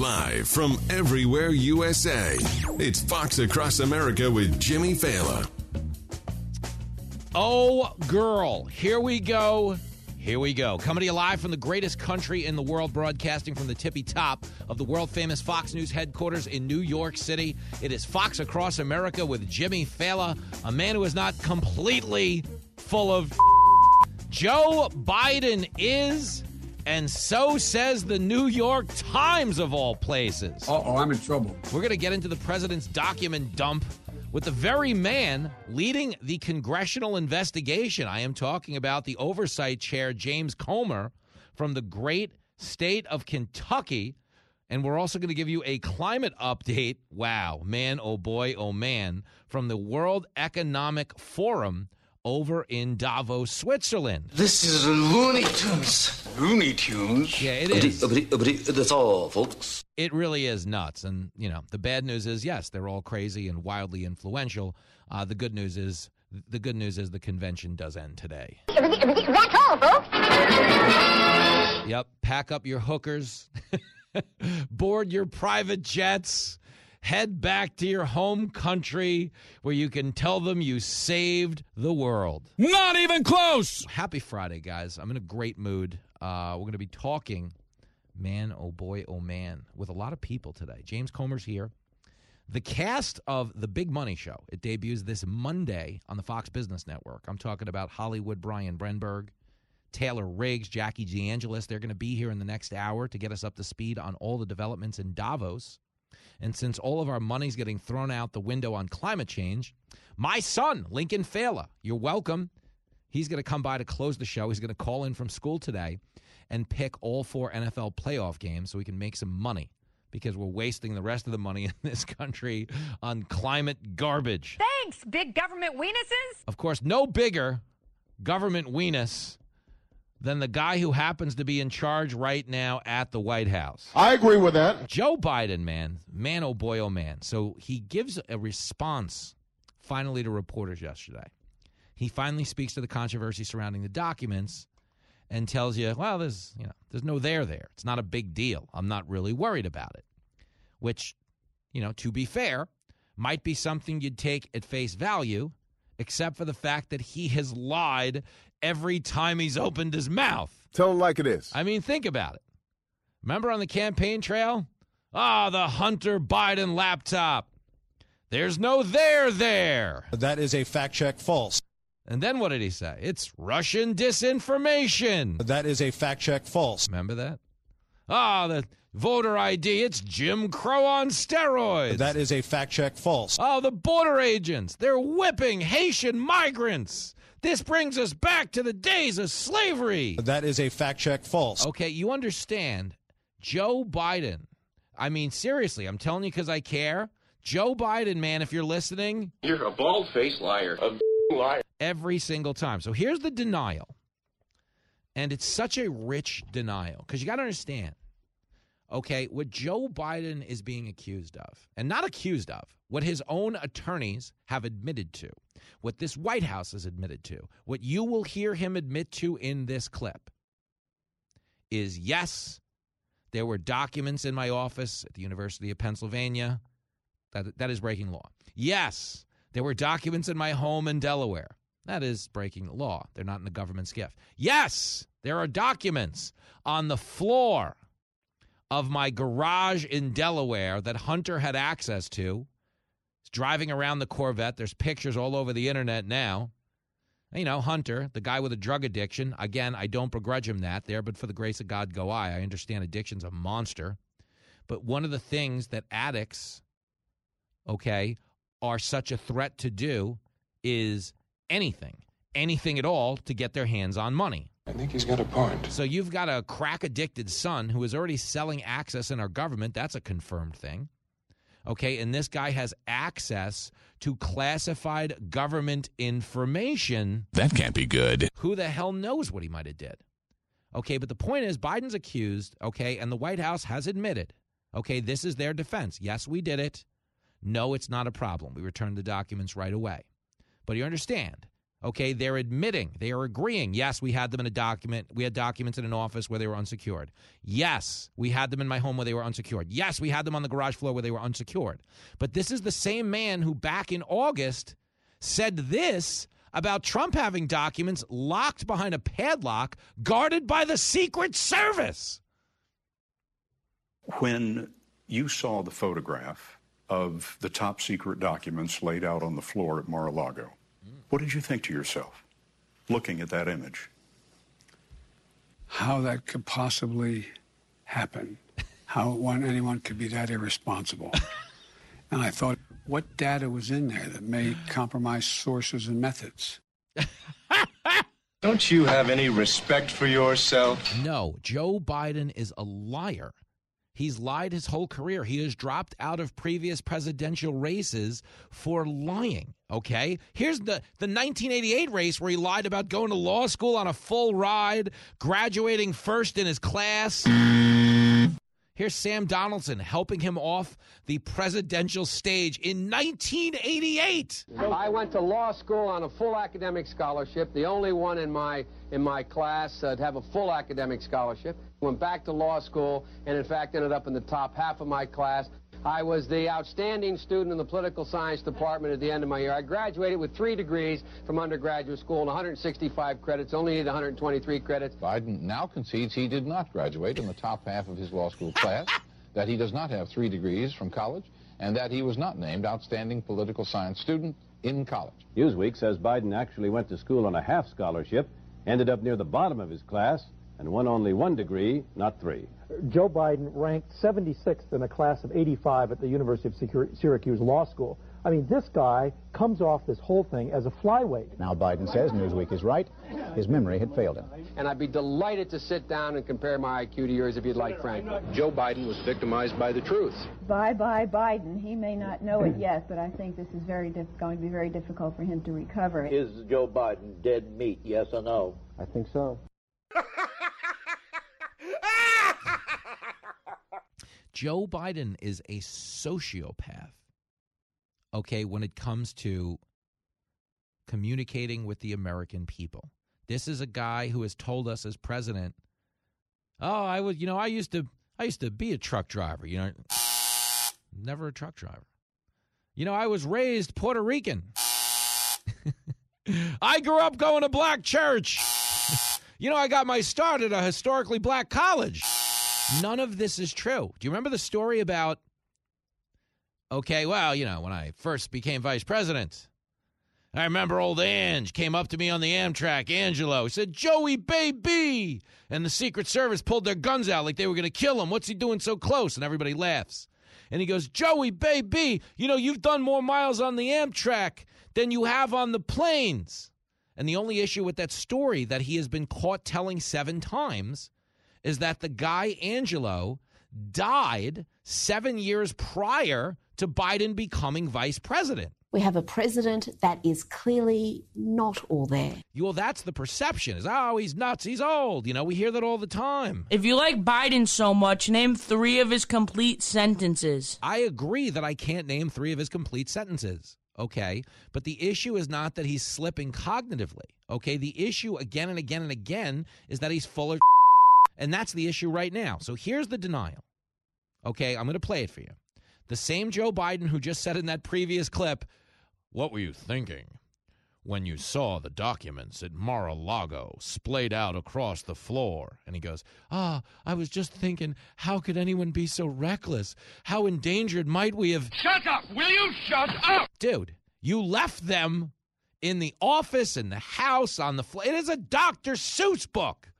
Live from everywhere USA, it's Fox Across America with Jimmy Failla. Oh, girl. Here we go. Here we go. Coming to you live from the greatest country in the world, broadcasting from the tippy top of the world famous Fox News headquarters in New York City. It is Fox Across America with Jimmy Failla, a man who is not completely full of. Joe Biden is, and so says the New York Times of all places. oh, I'm in trouble. We're going to get into the president's document dump with the very man leading the congressional investigation. I am talking about the oversight chair, James Comer, from the great state of Kentucky. And we're also going to give you a climate update. Wow, man, oh boy, oh man, from the World Economic Forum over in Davos, Switzerland. This is Looney Tunes. Looney Tunes? Yeah, it is. That's all, folks. It really is nuts. And, you know, the bad news is, yes, they're all crazy and wildly influential. Uh, the good news is, the good news is the convention does end today. That's all, folks. Yep. Pack up your hookers, board your private jets, head back to your home country where you can tell them you saved the world. Not even close. Happy Friday, guys. I'm in a great mood. Uh, we're going to be talking, man, oh boy, oh man, with a lot of people today. James Comer's here. The cast of The Big Money Show. It debuts this Monday on the Fox Business Network. I'm talking about Hollywood Brian Brenberg, Taylor Riggs, Jackie DeAngelis. They're going to be here in the next hour to get us up to speed on all the developments in Davos. And since all of our money's getting thrown out the window on climate change, my son, Lincoln Failla, you're welcome. He's going to come by to close the show. He's going to call in from school today and pick all four NFL playoff games so we can make some money because we're wasting the rest of the money in this country on climate garbage. Thanks, big government weenuses. Of course, no bigger government weenus than the guy who happens to be in charge right now at the White House. I agree with that. Joe Biden, man, man, oh boy, oh man. So he gives a response finally to reporters yesterday. He finally speaks to the controversy surrounding the documents and tells you, well, there's you know, there's no there there. It's not a big deal. I'm not really worried about it. Which, you know, to be fair, might be something you'd take at face value, except for the fact that he has lied every time he's opened his mouth. Tell them like it is. I mean, think about it. Remember on the campaign trail? Ah, the Hunter Biden laptop. There's no there there. That is a fact check false. And then what did he say? It's Russian disinformation. That is a fact check false. Remember that? Ah, the voter ID. It's Jim Crow on steroids. That is a fact check false. Oh, the border agents. They're whipping Haitian migrants. This brings us back to the days of slavery. That is a fact check false. Okay, you understand. Joe Biden. I mean, seriously, I'm telling you because I care. Joe Biden, man, if you're listening, You're a bald faced liar. A liar. every single time. So here's the denial. And it's such a rich denial because you got to understand. Okay, what Joe Biden is being accused of, and not accused of, what his own attorneys have admitted to, what this White House has admitted to, what you will hear him admit to in this clip is yes, there were documents in my office at the University of Pennsylvania. That, that is breaking law. Yes, there were documents in my home in Delaware. That is breaking the law. They're not in the government's gift. Yes, there are documents on the floor of my garage in Delaware that Hunter had access to. He's driving around the Corvette. There's pictures all over the internet now. You know, Hunter, the guy with a drug addiction. Again, I don't begrudge him that there, but for the grace of God go I. I understand addiction's a monster. But one of the things that addicts, okay, are such a threat to do is anything, anything at all to get their hands on money. I think he's got a point. So you've got a crack addicted son who is already selling access in our government. That's a confirmed thing. Okay, and this guy has access to classified government information. That can't be good. Who the hell knows what he might have did? Okay, but the point is Biden's accused, okay, and the White House has admitted. Okay, this is their defense. Yes, we did it. No, it's not a problem. We returned the documents right away. But you understand, Okay, they're admitting, they are agreeing. Yes, we had them in a document. We had documents in an office where they were unsecured. Yes, we had them in my home where they were unsecured. Yes, we had them on the garage floor where they were unsecured. But this is the same man who back in August said this about Trump having documents locked behind a padlock guarded by the Secret Service. When you saw the photograph of the top secret documents laid out on the floor at Mar a Lago, what did you think to yourself looking at that image? How that could possibly happen, how one, anyone could be that irresponsible. and I thought, what data was in there that may compromise sources and methods? Don't you have any respect for yourself? No, Joe Biden is a liar. He's lied his whole career. He has dropped out of previous presidential races for lying. Okay? Here's the, the 1988 race where he lied about going to law school on a full ride, graduating first in his class. Here's Sam Donaldson helping him off the presidential stage in 1988. I went to law school on a full academic scholarship, the only one in my in my class uh, to have a full academic scholarship. Went back to law school and in fact ended up in the top half of my class. I was the outstanding student in the political science department at the end of my year. I graduated with three degrees from undergraduate school and 165 credits, only needed 123 credits. Biden now concedes he did not graduate in the top half of his law school class, that he does not have three degrees from college, and that he was not named outstanding political science student in college. Newsweek says Biden actually went to school on a half scholarship, ended up near the bottom of his class, and won only one degree, not three. Joe Biden ranked 76th in a class of 85 at the University of Syracuse Law School. I mean, this guy comes off this whole thing as a flyweight. Now Biden says Newsweek is right. His memory had failed him. And I'd be delighted to sit down and compare my IQ to yours if you'd like, Frank. Joe Biden was victimized by the truth. Bye bye Biden. He may not know it yet, but I think this is very going to be very difficult for him to recover. Is Joe Biden dead meat? Yes or no? I think so. Joe Biden is a sociopath. Okay, when it comes to communicating with the American people. This is a guy who has told us as president, "Oh, I was, you know, I used to I used to be a truck driver, you know, never a truck driver. You know, I was raised Puerto Rican. I grew up going to black church. you know, I got my start at a historically black college." None of this is true. Do you remember the story about, okay, well, you know, when I first became vice president, I remember old Ange came up to me on the Amtrak, Angelo. He said, Joey, baby. And the Secret Service pulled their guns out like they were going to kill him. What's he doing so close? And everybody laughs. And he goes, Joey, baby, you know, you've done more miles on the Amtrak than you have on the planes. And the only issue with that story that he has been caught telling seven times is that the guy Angelo died seven years prior to Biden becoming vice president. We have a president that is clearly not all there. Well, that's the perception is, oh, he's nuts. He's old. You know, we hear that all the time. If you like Biden so much, name three of his complete sentences. I agree that I can't name three of his complete sentences. Okay. But the issue is not that he's slipping cognitively. Okay. The issue again and again and again is that he's full of and that's the issue right now. So here's the denial. Okay, I'm going to play it for you. The same Joe Biden who just said in that previous clip, What were you thinking when you saw the documents at Mar a Lago splayed out across the floor? And he goes, Ah, I was just thinking, how could anyone be so reckless? How endangered might we have. Shut up! Will you shut up? Dude, you left them in the office, in the house, on the floor. It is a Dr. Seuss book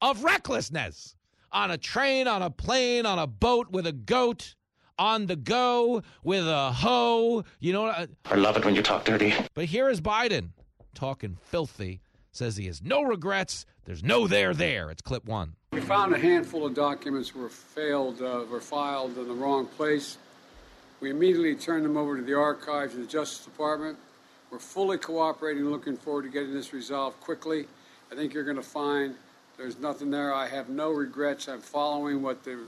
of recklessness on a train, on a plane, on a boat with a goat, on the go with a hoe. You know what? I love it when you talk dirty. But here is Biden talking filthy. Says he has no regrets. There's no there there. It's clip one. We found a handful of documents were failed, uh, were filed in the wrong place. We immediately turned them over to the archives of the Justice Department. We're fully cooperating, looking forward to getting this resolved quickly. I think you're going to find there's nothing there. I have no regrets. I'm following what the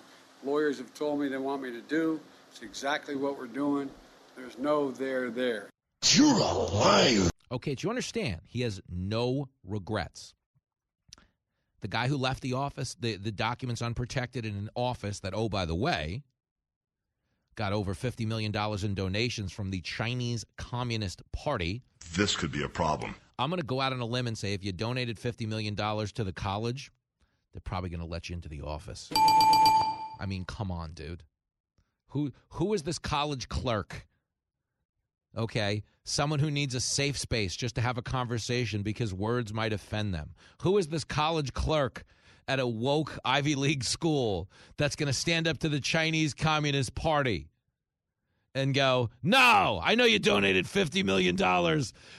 lawyers have told me they want me to do. It's exactly what we're doing. There's no there there. You're a liar. Okay, do you understand? He has no regrets. The guy who left the office, the, the documents unprotected in an office that, oh, by the way, got over $50 million in donations from the Chinese Communist Party. This could be a problem. I'm going to go out on a limb and say if you donated $50 million to the college, they're probably going to let you into the office. I mean, come on, dude. Who who is this college clerk? Okay, someone who needs a safe space just to have a conversation because words might offend them. Who is this college clerk at a woke Ivy League school that's going to stand up to the Chinese Communist Party? And go, No, I know you donated $50 million,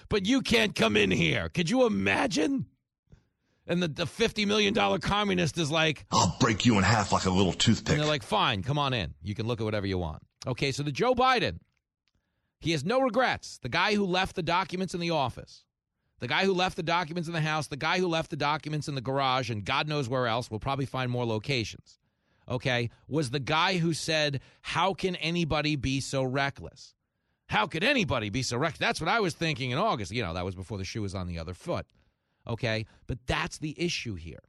but you can't come in here. Could you imagine? And the, the $50 million communist is like, I'll break you in half like a little toothpick. And they're like, Fine, come on in. You can look at whatever you want. Okay, so the Joe Biden, he has no regrets. The guy who left the documents in the office, the guy who left the documents in the house, the guy who left the documents in the garage, and God knows where else, we'll probably find more locations okay, was the guy who said, How can anybody be so reckless? How could anybody be so reckless? That's what I was thinking in August. You know, that was before the shoe was on the other foot. Okay. But that's the issue here.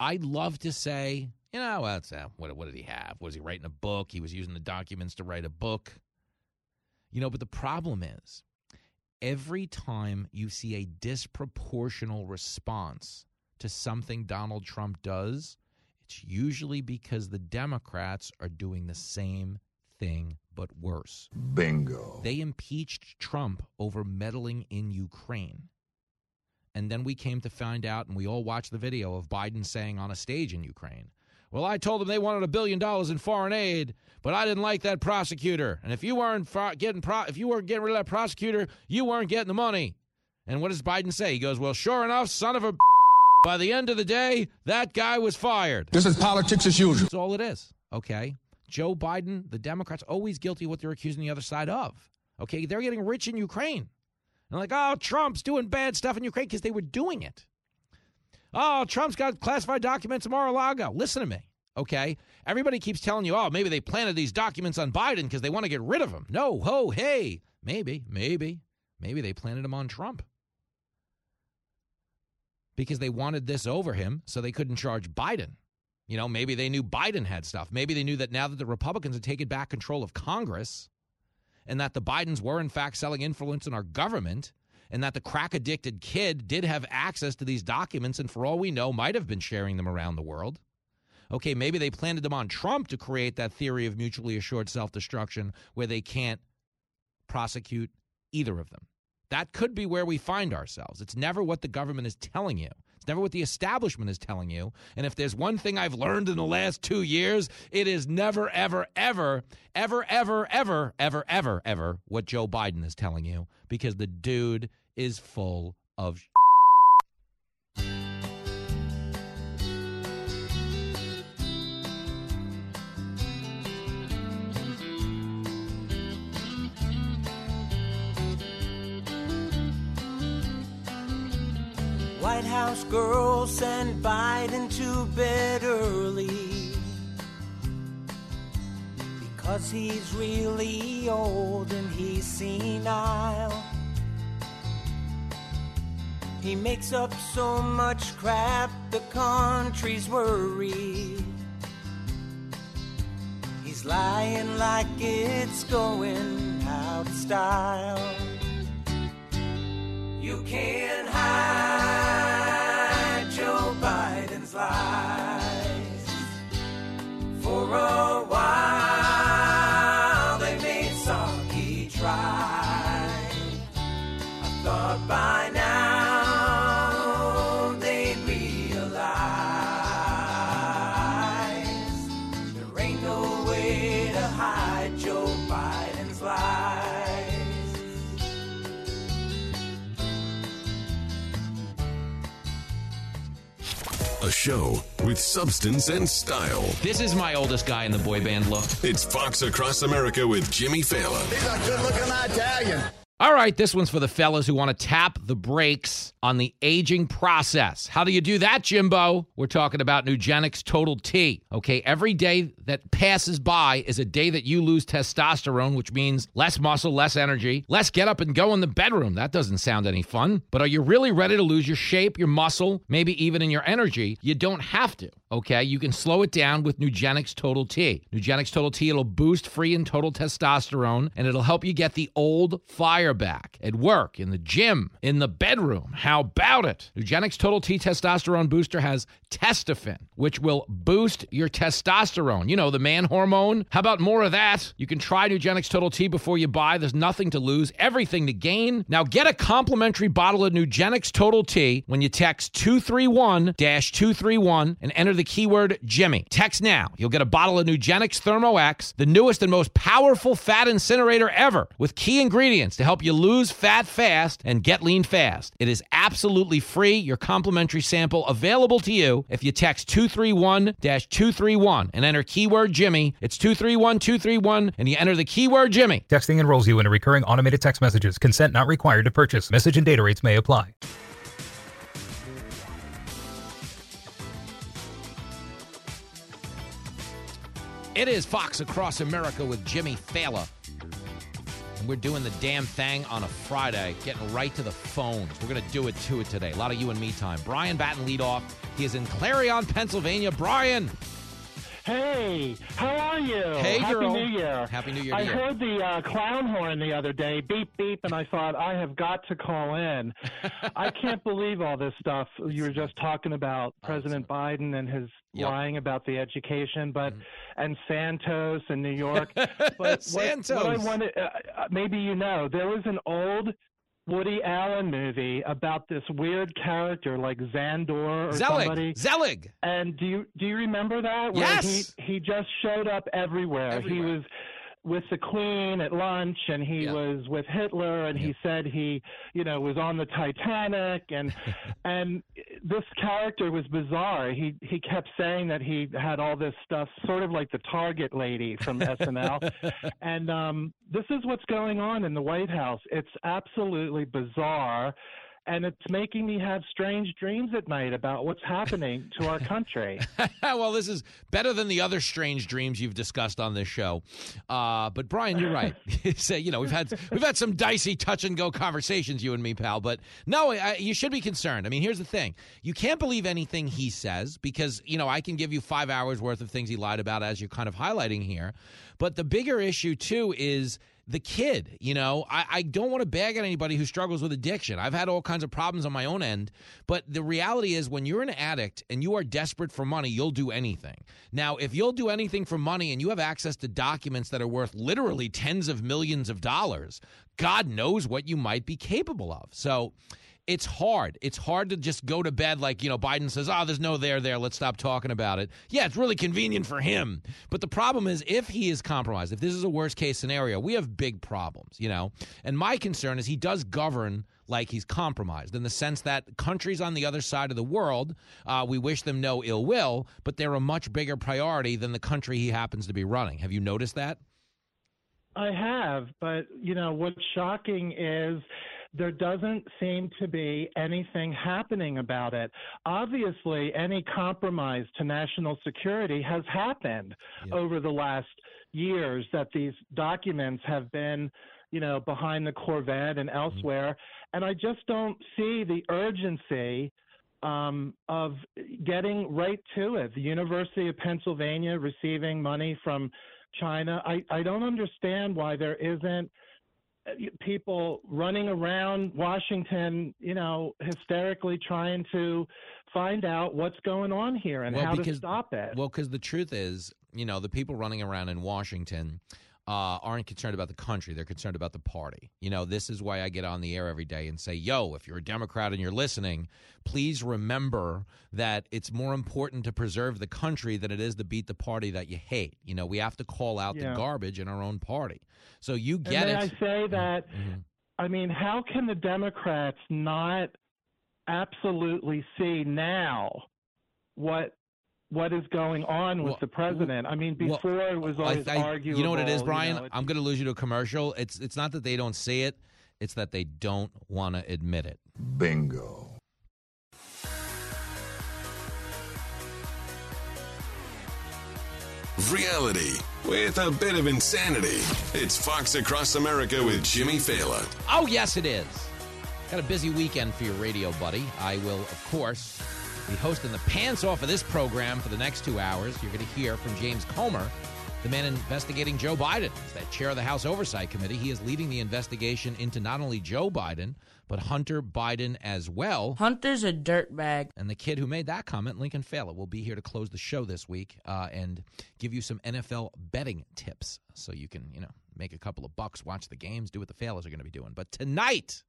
I'd love to say, you know, well, uh, what, what did he have? Was he writing a book? He was using the documents to write a book. You know, but the problem is every time you see a disproportional response to something Donald Trump does, it's usually because the Democrats are doing the same thing but worse. Bingo. They impeached Trump over meddling in Ukraine. And then we came to find out, and we all watched the video of Biden saying on a stage in Ukraine, Well, I told them they wanted a billion dollars in foreign aid, but I didn't like that prosecutor. And if you weren't getting pro- if you weren't getting rid of that prosecutor, you weren't getting the money. And what does Biden say? He goes, Well, sure enough, son of a by the end of the day, that guy was fired. This is politics as usual. That's all it is. Okay. Joe Biden, the Democrats, always guilty of what they're accusing the other side of. Okay. They're getting rich in Ukraine. And like, oh, Trump's doing bad stuff in Ukraine because they were doing it. Oh, Trump's got classified documents in Mar-a-Lago. Listen to me. Okay. Everybody keeps telling you, oh, maybe they planted these documents on Biden because they want to get rid of him. No, ho, hey. Maybe, maybe, maybe they planted him on Trump because they wanted this over him so they couldn't charge Biden. You know, maybe they knew Biden had stuff. Maybe they knew that now that the Republicans had taken back control of Congress and that the Bidens were, in fact, selling influence in our government and that the crack addicted kid did have access to these documents and, for all we know, might have been sharing them around the world. Okay, maybe they planted them on Trump to create that theory of mutually assured self destruction where they can't prosecute either of them. That could be where we find ourselves. It's never what the government is telling you. It's never what the establishment is telling you. And if there's one thing I've learned in the last two years, it is never, ever, ever, ever, ever, ever, ever, ever, ever what Joe Biden is telling you because the dude is full of. White House girls send Biden to bed early because he's really old and he's senile. He makes up so much crap, the country's worried. He's lying like it's going out of style. You can't hide show with substance and style. This is my oldest guy in the boy band look. It's Fox Across America with Jimmy Failla. He's a good looking Italian. All right, this one's for the fellas who want to tap the brakes on the aging process. How do you do that, Jimbo? We're talking about Nugenix Total T. Okay, every day that passes by is a day that you lose testosterone, which means less muscle, less energy, less get up and go in the bedroom. That doesn't sound any fun. But are you really ready to lose your shape, your muscle, maybe even in your energy? You don't have to. Okay, you can slow it down with Nugenix Total T. Nugenix Total T, it'll boost free and total testosterone, and it'll help you get the old fire back at work, in the gym, in the bedroom. How about it? Nugenix Total T Testosterone Booster has Testofen, which will boost your testosterone. You know, the man hormone. How about more of that? You can try Nugenix Total T before you buy. There's nothing to lose, everything to gain. Now get a complimentary bottle of Nugenix Total T when you text 231 231 and enter the keyword Jimmy. Text now. You'll get a bottle of Nugenix Thermo X, the newest and most powerful fat incinerator ever, with key ingredients to help you lose fat fast and get lean fast. It is absolutely free. Your complimentary sample available to you if you text 231 231 and enter keyword Jimmy. It's 231 231 and you enter the keyword Jimmy. Texting enrolls you in a recurring automated text messages. Consent not required to purchase. Message and data rates may apply. It is Fox Across America with Jimmy Failla. We're doing the damn thing on a Friday, getting right to the phones. We're going to do it to it today. A lot of you and me time. Brian Batten lead off. He is in Clarion, Pennsylvania. Brian. Hey, how are you? Hey, Happy girl. New Year. Happy New Year I heard the uh, clown horn the other day, beep, beep, and I thought, I have got to call in. I can't believe all this stuff. You were just talking about President Biden and his Yep. lying about the education, but Mm-hmm. and Santos in New York. But Santos. What, I wanted, uh, uh, maybe you know, there was an old Woody Allen movie about this weird character like Xandor or Zelig. somebody. Zelig. And do you do you remember that? Where Yes. he he just showed up everywhere. He was with the Queen at lunch, and he was with Hitler, and he said he, you know, was on the Titanic, and and this character was bizarre. He he kept saying that he had all this stuff, sort of like the Target lady from SNL, and um, this is what's going on in the White House. It's absolutely bizarre. And it's making me have strange dreams at night about what's happening to our country. well, this is better than the other strange dreams you've discussed on this show. Uh, but Brian, you're right. Say, you know, we've had we've had some dicey touch and go conversations, you and me, pal. But no, I, you should be concerned. I mean, here's the thing: you can't believe anything he says because you know I can give you five hours worth of things he lied about, as you're kind of highlighting here. But the bigger issue too is the kid. You know, I, I don't want to bag on anybody who struggles with addiction. I've had all kinds of problems on my own end, but the reality is when you're an addict and you are desperate for money, you'll do anything. Now, if you'll do anything for money and you have access to documents that are worth literally tens of millions of dollars, God knows what you might be capable of. So, it's hard. It's hard to just go to bed like, you know, Biden says, oh, there's no there there. Let's stop talking about it. Yeah, it's really convenient for him. But the problem is, if he is compromised, if this is a worst case scenario, we have big problems, you know? And my concern is he does govern like he's compromised in the sense that countries on the other side of the world, uh, we wish them no ill will, but they're a much bigger priority than the country he happens to be running. Have you noticed that? I have, but you know what's shocking is there doesn't seem to be anything happening about it. Obviously, any compromise to national security has happened over the last years that these documents have been, you know, behind the Corvette and elsewhere, and I just don't see the urgency um, of getting right to it. The University of Pennsylvania receiving money from China. I, I don't understand why there isn't people running around Washington, you know, hysterically trying to find out what's going on here and how to stop it. Well, because the truth is, you know, the people running around in Washington uh, aren't concerned about the country; they're concerned about the party. You know, this is why I get on the air every day and say, "Yo, if you're a Democrat and you're listening, please remember that it's more important to preserve the country than it is to beat the party that you hate. You know, we have to call out Yeah. the garbage in our own party. So you get and it. I say that, I mean, how can the Democrats not absolutely see now what what is going on with Well, the president? I mean, well, before it was I- always I- arguable. You know what it is, you Brian? know, I'm going to lose you to a commercial. It's it's not that they don't see it. It's that they don't want to admit it. Bingo. Reality with a bit of insanity. It's Fox Across America with Jimmy Failla. Oh, yes, it is. Got a busy weekend for your radio, buddy. I will, of course, be hosting the pants off of this program for the next two hours. You're going to hear from James Comer, the man investigating Joe Biden. He's that chair of the House Oversight Committee. He is leading the investigation into not only Joe Biden, but Hunter Biden as well. Hunter's a dirtbag. And the kid who made that comment, Lincoln Failla, will be here to close the show this week uh, and give you some NFL betting tips so you can, you know, make a couple of bucks, watch the games, do what the Faillas are going to be doing. But tonight,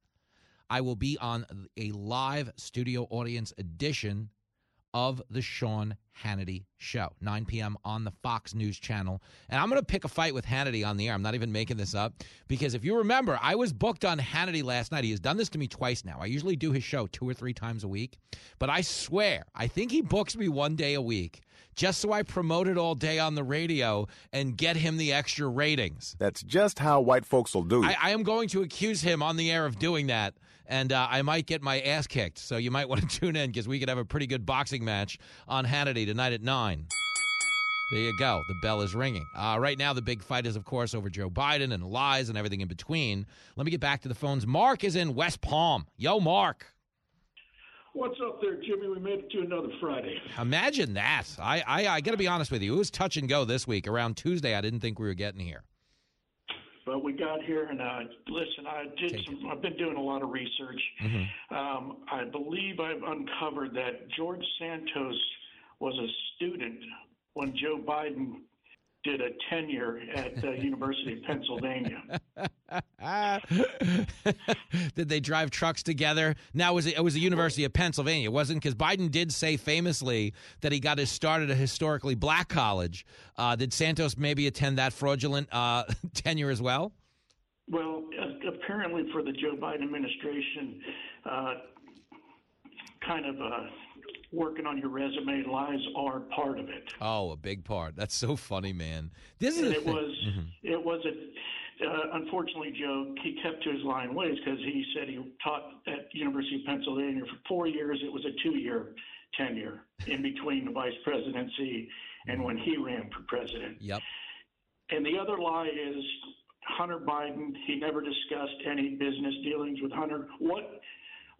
I will be on a live studio audience edition of the Sean Hannity Show, 9 p.m. on the Fox News Channel. And I'm going to pick a fight with Hannity on the air. I'm not even making this up because if you remember, I was booked on Hannity last night. He has done this to me twice now. I usually do his show two or three times a week, but I swear, I think he books me one day a week just so I promote it all day on the radio and get him the extra ratings. That's just how white folks will do. I, I am going to accuse him on the air of doing that and uh, I might get my ass kicked. So you might want to tune in because we could have a pretty good boxing match on Hannity tonight at 9. There you go. The bell is ringing. Uh, right now, the big fight is, of course, over Joe Biden and lies and everything in between. Let me get back to the phones. Mark is in West Palm. Yo, Mark. What's up there, Jimmy? We made it to another Friday. Imagine that. I, I, I got to be honest with you. It was touch and go this week. Around Tuesday, I didn't think we were getting here. But we got here, and uh, listen, I did Take some. It. I've been doing a lot of research. Mm-hmm. Um, I believe I've uncovered that George Santos was a student when Joe Biden did a tenure at the University of Pennsylvania. did they drive trucks together? Now was it, it was the University of Pennsylvania, it wasn't because Biden did say famously that he got his start at a historically black college. Uh, did Santos maybe attend that fraudulent uh, tenure as well? Well, uh, apparently for the Joe Biden administration, uh, kind of uh, working on your resume lies are part of it. Oh, a big part. That's so funny, man. This is it was mm-hmm. it was a uh, unfortunately, Joe, he kept to his line ways because he said he taught at University of Pennsylvania for four years. It was a two-year tenure in between the vice presidency and when he ran for president. Yep. And the other lie is Hunter Biden. He never discussed any business dealings with Hunter. What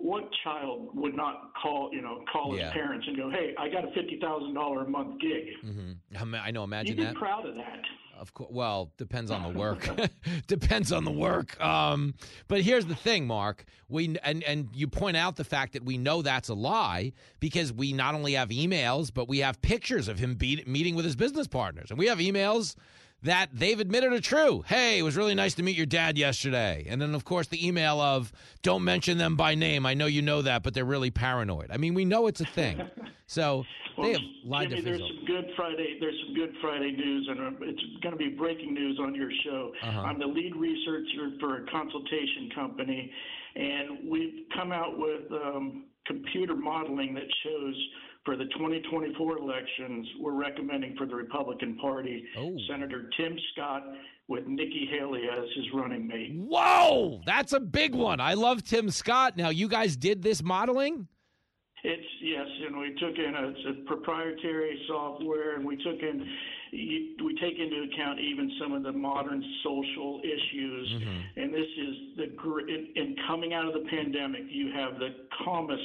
what child would not call you know call his parents and go, "Hey, I got a fifty thousand dollar a month gig." Mm-hmm. I know. Imagine You'd that. Be proud of that. Of course. Well, depends on the work. depends on the work. Um, but here's the thing, Mark. We and and you point out the fact that we know that's a lie because we not only have emails, but we have pictures of him be- meeting with his business partners, and we have emails that they've admitted are true. Hey, it was really nice to meet your dad yesterday. And then, of course, the email of, don't mention them by name. I know you know that, but they're really paranoid. I mean, we know it's a thing. So well, they have lied Jimmy, to there's some good Friday. There's some good Friday news, and uh, it's going to be breaking news on your show. Uh-huh. I'm the lead researcher for a consultation company, and we've come out with um, computer modeling that shows for the 2024 elections, we're recommending for the Republican Party oh. Senator Tim Scott with Nikki Haley as his running mate. Whoa, that's a big one. I love Tim Scott. Now, you guys did this modeling? It's yes, and we took in a, a proprietary software, and we took in we take into account even some of the modern social issues. Mm-hmm. And this is the in, in coming out of the pandemic, you have the calmest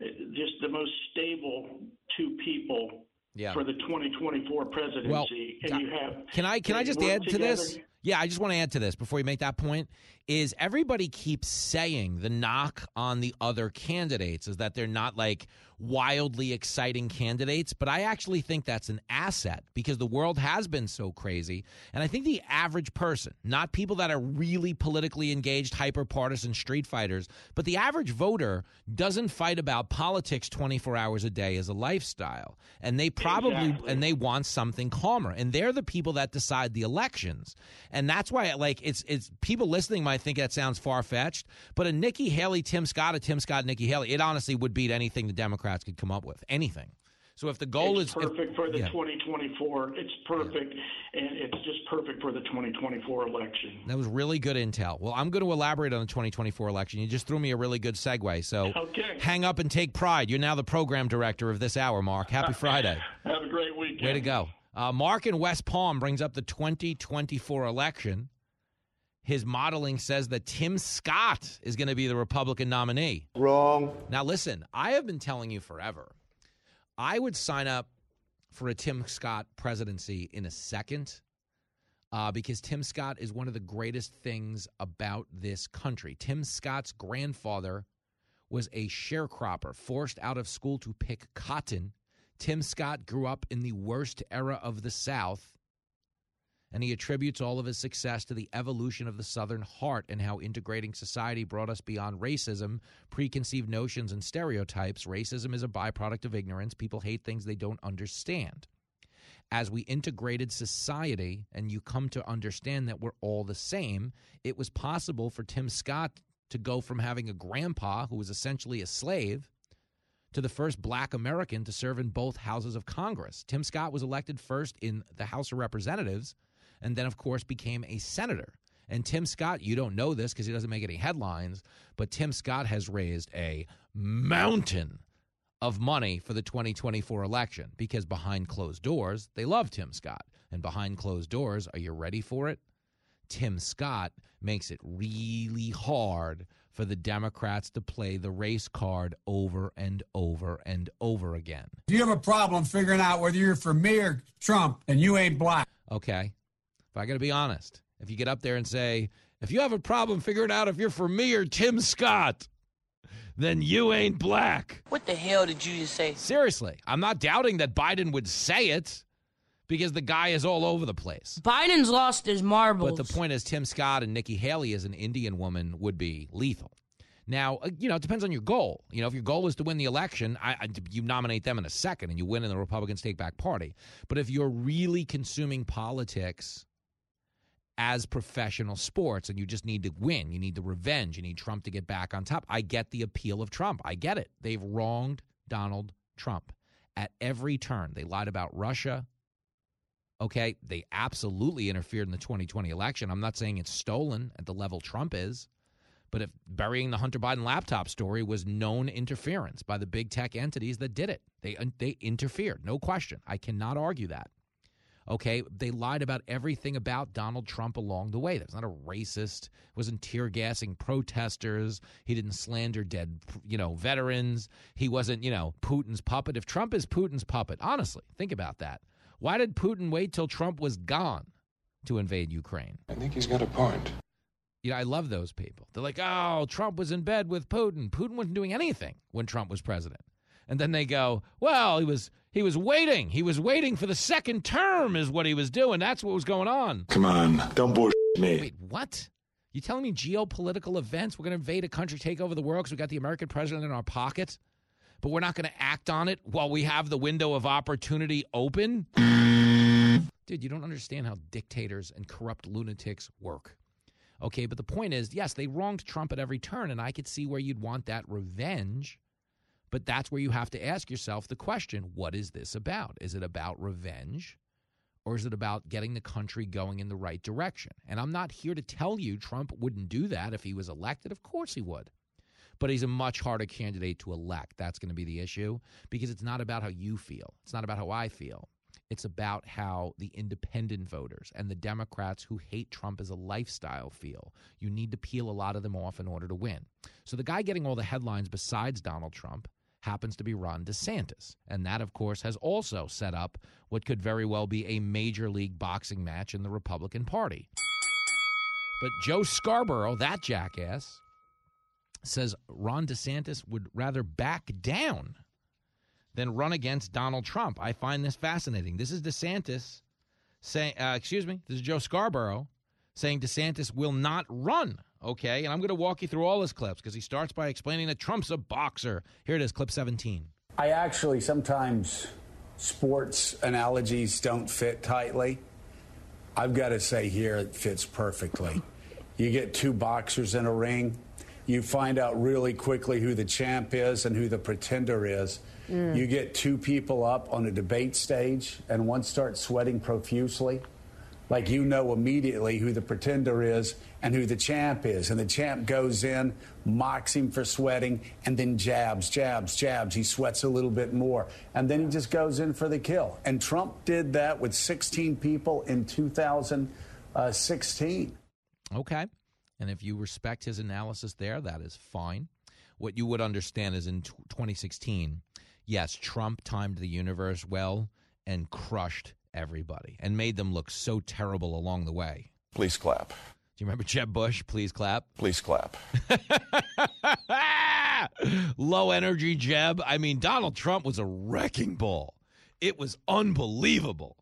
just the most stable two people yeah. for the 2024 presidency. Well, and you have can I can I just add to this? Yeah, I just want to add to this before you make that point. Is everybody keeps saying the knock on the other candidates is that they're not like wildly exciting candidates, but I actually think that's an asset because the world has been so crazy. And I think the average person, not people that are really politically engaged, hyper partisan street fighters, but the average voter doesn't fight about politics 24 hours a day as a lifestyle. And they probably exactly. and they want something calmer. And they're the people that decide the elections. And that's why like it's it's people listening might think that sounds far fetched, but a Nikki Haley, Tim Scott, a Tim Scott, Nikki Haley, it honestly would beat anything the Democrats could come up with. Anything. So if the goal it's is if- perfect for the yeah. 2024, it's perfect, and it's just perfect for the 2024 election. That was really good intel. Well, I'm going to elaborate on the 2024 election. You just threw me a really good segue. So Okay. hang up and take pride. You're now the program director of this hour, Mark. Happy Friday. Have a great weekend. Way to go. Uh, Mark in West Palm brings up the 2024 election. His modeling says that Tim Scott is going to be the Republican nominee. Wrong. Now, listen, I have been telling you forever. I would sign up for a Tim Scott presidency in a second uh, because Tim Scott is one of the greatest things about this country. Tim Scott's grandfather was a sharecropper forced out of school to pick cotton. Tim Scott grew up in the worst era of the South, and he attributes all of his success to the evolution of the Southern heart and how integrating society brought us beyond racism, preconceived notions, and stereotypes. Racism is a byproduct of ignorance. People hate things they don't understand. As we integrated society and you come to understand that we're all the same, it was possible for Tim Scott to go from having a grandpa who was essentially a slave to the first black American to serve in both houses of Congress. Tim Scott was elected first in the House of Representatives and then, of course, became a senator. And Tim Scott, you don't know this because he doesn't make any headlines, but Tim Scott has raised a mountain of money for the 2024 election because behind closed doors, they love Tim Scott. And behind closed doors, are you ready for it? Tim Scott makes it really hard for the Democrats to play the race card over and over and over again. If you have a problem figuring out whether you're for me or Trump, and you ain't black. Okay. But I got to be honest. If you get up there and say, if you have a problem figuring out if you're for me or Tim Scott, then you ain't black. What the hell did you just say? Seriously. I'm not doubting that Biden would say it because the guy is all over the place. Biden's lost his marbles. But the point is, Tim Scott and Nikki Haley as an Indian woman would be lethal. Now, uh, you know, it depends on your goal. You know, if your goal is to win the election, I, I, you nominate them in a second and you win and the Republicans take back party. But if you're really consuming politics as professional sports and you just need to win, you need the revenge, you need Trump to get back on top, I get the appeal of Trump. I get it. They've wronged Donald Trump at every turn. They lied about Russia. Okay, they absolutely interfered in the 2020 election. I'm not saying it's stolen at the level Trump is, but if burying the Hunter Biden laptop story was known interference by the big tech entities that did it, they they interfered, no question. I cannot argue that. Okay, they lied about everything about Donald Trump along the way. That's not a racist. Wasn't tear gassing protesters. He didn't slander dead, you know, veterans. He wasn't, you know, Putin's puppet. If Trump is Putin's puppet, honestly, think about that. Why did Putin wait till Trump was gone to invade Ukraine? I think he's got a point. You know, I love those people. They're like, oh, Trump was in bed with Putin. Putin wasn't doing anything when Trump was president. And then they go, well, he was he was waiting. He was waiting for the second term is what he was doing. That's what was going on. Come on, don't bullshit me. Wait, what? You telling me geopolitical events? We're going to invade a country, take over the world because we got the American president in our pocket, but we're not going to act on it while we have the window of opportunity open? Dude, you don't understand how dictators and corrupt lunatics work. Okay, but the point is, yes, they wronged Trump at every turn, and I could see where you'd want that revenge. But that's where you have to ask yourself the question what is this about? Is it about revenge? Or is it about getting the country going in the right direction? And I'm not here to tell you Trump wouldn't do that if he was elected. Of course he would. But he's a much harder candidate to elect. That's going to be the issue because it's not about how you feel. It's not about how I feel. It's about how the independent voters and the Democrats who hate Trump as a lifestyle feel. You need to peel a lot of them off in order to win. So the guy getting all the headlines besides Donald Trump happens to be Ron DeSantis. And that, of course, has also set up what could very well be a major league boxing match in the Republican Party. But Joe Scarborough, that jackass, says Ron DeSantis would rather back down than run against Donald Trump. I find this fascinating. This is DeSantis saying, uh, excuse me, this is Joe Scarborough saying DeSantis will not run. Okay, and I'm going to walk you through all his clips because he starts by explaining that Trump's a boxer. Here it is, clip 17. I actually sometimes sports analogies don't fit tightly. I've got to say here it fits perfectly. You get two boxers in a ring, you find out really quickly who the champ is and who the pretender is. Mm. You get two people up on a debate stage, and one starts sweating profusely. Like you know immediately who the pretender is and who the champ is. And the champ goes in, mocks him for sweating, and then jabs, jabs, jabs. He sweats a little bit more. And then he just goes in for the kill. And Trump did that with 16 people in 2016. Okay. And if you respect his analysis there, that is fine. What you would understand is in 2016, yes, Trump timed the universe well and crushed everybody and made them look so terrible along the way. Please clap. Do you remember Jeb Bush? Please clap. Please clap. Low energy Jeb. I mean, Donald Trump was a wrecking ball. It was unbelievable.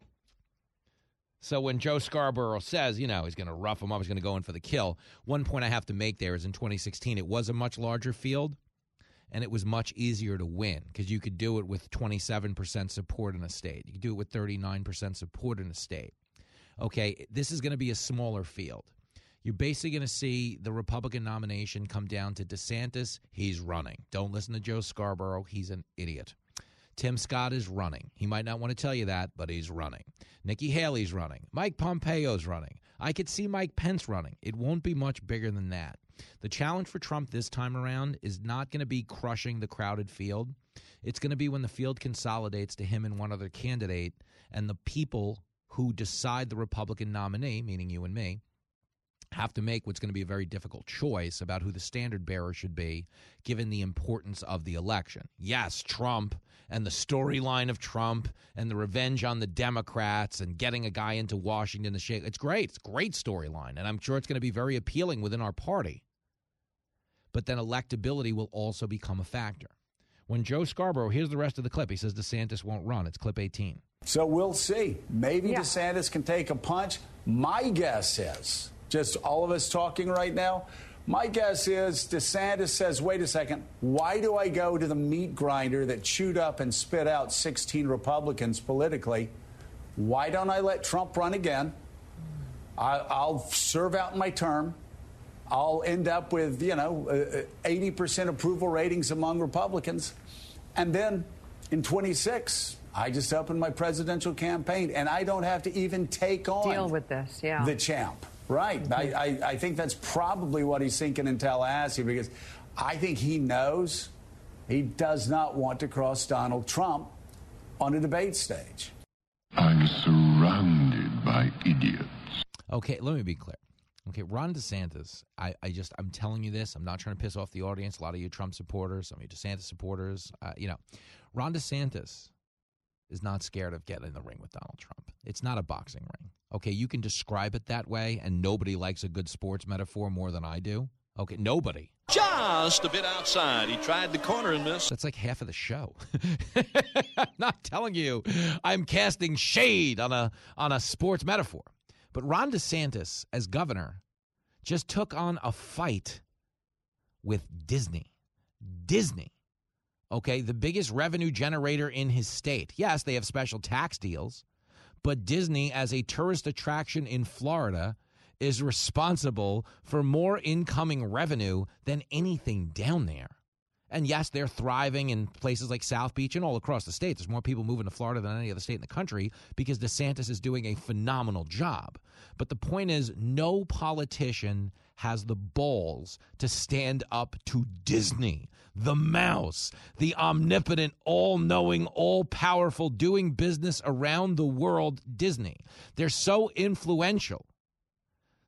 So when Joe Scarborough says, you know, he's going to rough him up, he's going to go in for the kill, one point I have to make there is in 2016, it was a much larger field and it was much easier to win because you could do it with 27% support in a state. You could do it with 39% support in a state. Okay, this is going to be a smaller field. You're basically going to see the Republican nomination come down to DeSantis. He's running. Don't listen to Joe Scarborough. He's an idiot. Tim Scott is running. He might not want to tell you that, but he's running. Nikki Haley's running. Mike Pompeo's running. I could see Mike Pence running. It won't be much bigger than that. The challenge for Trump this time around is not going to be crushing the crowded field. It's going to be when the field consolidates to him and one other candidate, and the people who decide the Republican nominee, meaning you and me, have to make what's going to be a very difficult choice about who the standard bearer should be, given the importance of the election. Yes, Trump and the storyline of Trump and the revenge on the Democrats and getting a guy into Washington to shake. It's great. It's a great storyline. And I'm sure it's going to be very appealing within our party. But then electability will also become a factor. When Joe Scarborough, here's the rest of the clip. He says DeSantis won't run. It's clip 18. So we'll see. Maybe yeah. DeSantis can take a punch. My guess is just all of us talking right now. My guess is DeSantis says, wait a second, why do I go to the meat grinder that chewed up and spit out 16 Republicans politically? Why don't I let Trump run again? I, will serve out my term. I'll end up with, you know, 80% uh, approval ratings among Republicans. And then in 26, I just opened my presidential campaign and I don't have to even take on deal with this, yeah. the champ. Right. Mm-hmm. I, I, I think that's probably what he's thinking in Tallahassee because I think he knows he does not want to cross Donald Trump on a debate stage. I'm surrounded by idiots. Okay, let me be clear. Okay, Ron DeSantis, I, I just, I'm telling you this. I'm not trying to piss off the audience. A lot of you Trump supporters, some of you DeSantis supporters, uh, you know, Ron DeSantis is not scared of getting in the ring with Donald Trump. It's not a boxing ring. Okay, you can describe it that way, and nobody likes a good sports metaphor more than I do. Okay, nobody. Just a bit outside. He tried the corner and missed. That's like half of the show. I'm not telling you I'm casting shade on a on a sports metaphor. But Ron DeSantis, as governor, just took on a fight with Disney. Disney. Okay, the biggest revenue generator in his state. Yes, they have special tax deals but Disney, as a tourist attraction in Florida, is responsible for more incoming revenue than anything down there. And yes, they're thriving in places like South Beach and all across the state. There's more people moving to Florida than any other state in the country because DeSantis is doing a phenomenal job. But the point is, no politician has the balls to stand up to Disney, the mouse, the omnipotent, all knowing, all powerful, doing business around the world Disney. They're so influential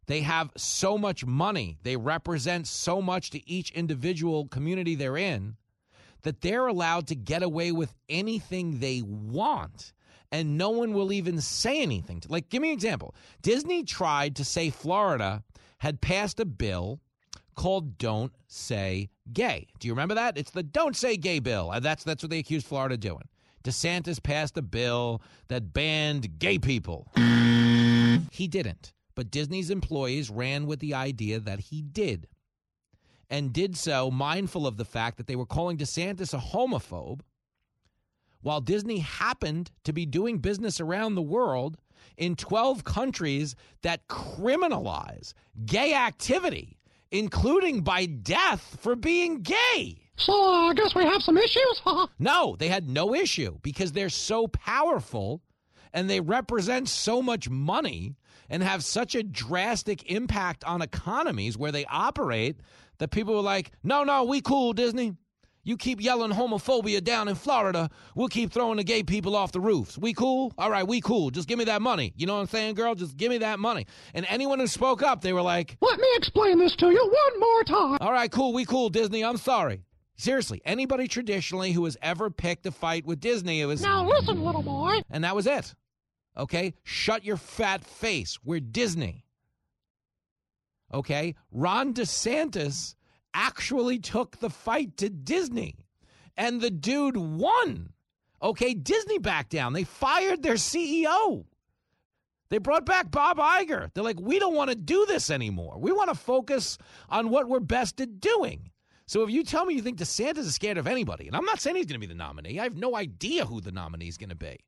they have so much money, they represent so much to each individual community they're in that they're allowed to get away with anything they want and no one will even say anything. To, like, give me an example. Disney tried to say Florida had passed a bill called Don't Say Gay. Do you remember that? It's the Don't Say Gay bill. Uh, that's that's what they accused Florida of doing. DeSantis passed a bill that banned gay people. he didn't. But Disney's employees ran with the idea that he did, and did so mindful of the fact that they were calling DeSantis a homophobe, while Disney happened to be doing business around the world in 12 countries that criminalize gay activity, including by death for being gay. So uh, I guess we have some issues? no, they had no issue because they're so powerful and they represent so much money and have such a drastic impact on economies where they operate that people were like, no, no, we cool, Disney. You keep yelling homophobia down in Florida, we'll keep throwing the gay people off the roofs. We cool? All right, we cool. Just give me that money. You know what I'm saying, girl? Just give me that money. And anyone who spoke up, they were like, Let me explain this to you one more time. All right, cool. We cool, Disney. I'm sorry. Seriously, anybody traditionally who has ever picked a fight with Disney, it was. Now listen, little boy. And that was it. Okay? Shut your fat face. We're Disney. Okay? Ron DeSantis actually took the fight to Disney, and the dude won. Okay? Disney backed down. They fired their CEO. They brought back Bob Iger. They're like, we don't want to do this anymore. We want to focus on what we're best at doing. So if you tell me you think DeSantis is scared of anybody, and I'm not saying he's going to be the nominee, I have no idea who the nominee is going to be.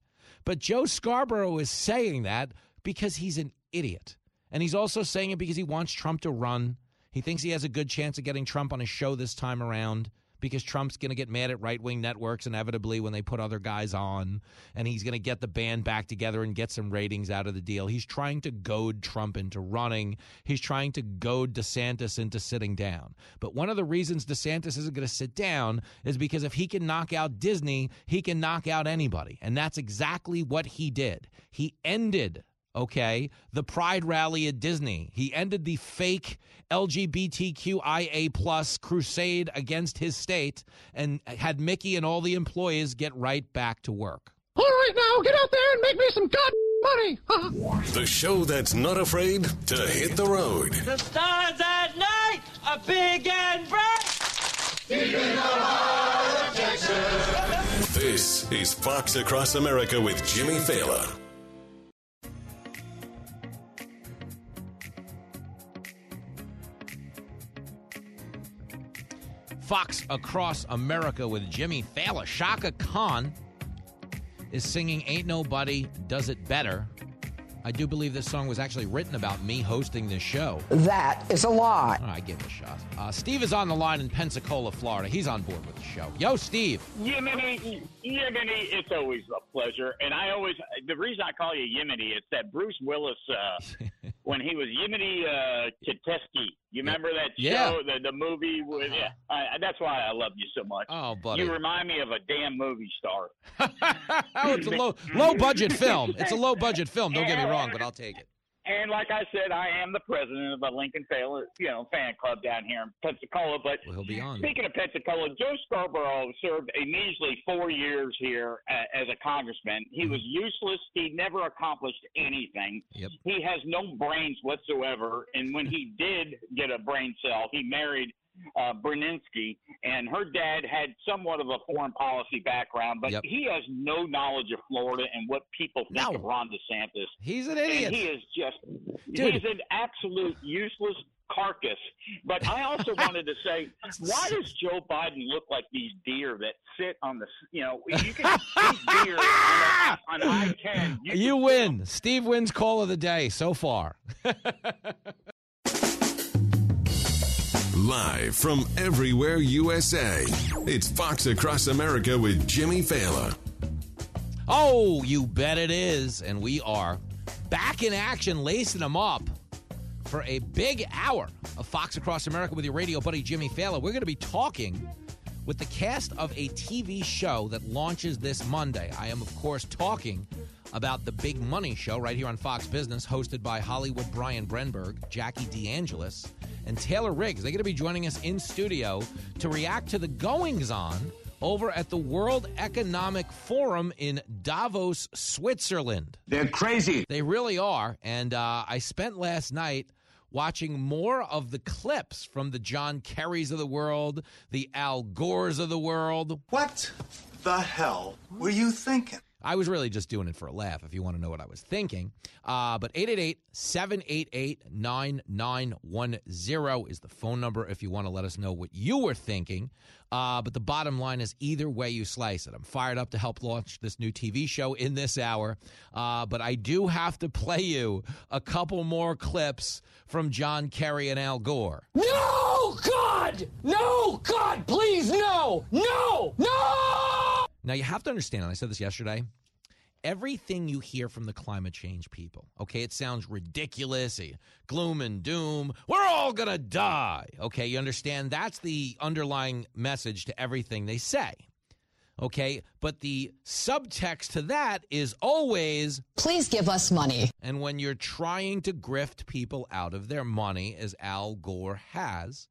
But Joe Scarborough is saying that because he's an idiot. And he's also saying it because he wants Trump to run. He thinks he has a good chance of getting Trump on his show this time around because Trump's going to get mad at right wing networks inevitably when they put other guys on, and he's going to get the band back together and get some ratings out of the deal. He's trying to goad Trump into running. He's trying to goad DeSantis into sitting down. But one of the reasons DeSantis isn't going to sit down is because if he can knock out Disney, he can knock out anybody. And that's exactly what he did. He ended okay, the Pride rally at Disney. He ended the fake LGBTQIA plus crusade against his state and had Mickey and all the employees get right back to work. All right, now get out there and make me some god money. the show that's not afraid to hit the road. The stars at night are big and bright. Deep the heart of Texas. This is Fox Across America with Jimmy Failla. Fox Across America with Jimmy Failla. Chaka Khan is singing Ain't Nobody Does It Better. I do believe this song was actually written about me hosting this show. That is a lie. I give it a shot. Uh, Steve is on the line in Pensacola, Florida. He's on board with the show. Yo, Steve. Yemeni, Yemeni, it's always a pleasure. And I always, the reason I call you Yemeni is that Bruce Willis, uh, when he was Yemeni uh, Kateski, you remember that Yeah. show, the, the movie? With, yeah, I, that's why I love you so much. Oh, buddy. You remind me of a damn movie star. Oh, it's a low low budget film. It's a low budget film. Don't get me wrong, but I'll take it. And like I said, I am the president of a Lincoln Failla, you know, fan club down here in Pensacola. But Well, he'll be on. speaking of Pensacola, Joe Scarborough served a measly four years here a- as a congressman. He mm-hmm. was useless. He never accomplished anything. Yep. He has no brains whatsoever. And when he did get a brain cell, he married uh, Brzezinski, and her dad had somewhat of a foreign policy background, but Yep. he has no knowledge of Florida and what people think No. of Ron DeSantis. He's an And idiot. he is just Dude. he's an absolute useless carcass. But I also wanted to say, why does Joe Biden look like these deer that sit on the you know you can these deer on I ten. You win. Steve wins call of the day so far. Live from everywhere USA, it's Fox Across America with Jimmy Failla. Oh, you bet it is. And we are back in action, lacing them up for a big hour of Fox Across America with your radio buddy Jimmy Failla. We're going to be talking with the cast of a TV show that launches this Monday. I am, of course, talking about the Big Money Show right here on Fox Business, hosted by Hollywood Brian Brenberg, Jackie DeAngelis, and Taylor Riggs. They're going to be joining us in studio to react to the goings on over at the World Economic Forum in Davos, Switzerland. They're crazy. They really are. And uh, I spent last night watching more of the clips from the John Kerrys of the world, the Al Gores of the world. What the hell were you thinking? I was really just doing it for a laugh, if you want to know what I was thinking. Uh, but 888 788 9910 is the phone number if you want to let us know what you were thinking. Uh, but the bottom line is either way you slice it. I'm fired up to help launch this new TV show in this hour. Uh, but I do have to play you a couple more clips from John Kerry and Al Gore. No, God! God! No! God, please, no! No! No! Now you have to understand, and I said this yesterday. Everything you hear from the climate change people, okay, it sounds ridiculous, eh, gloom and doom. We're all gonna die. Okay, you understand? That's the underlying message to everything they say. Okay, but the subtext to that is always Please give us money. and when you're trying to grift people out of their money, as Al Gore has,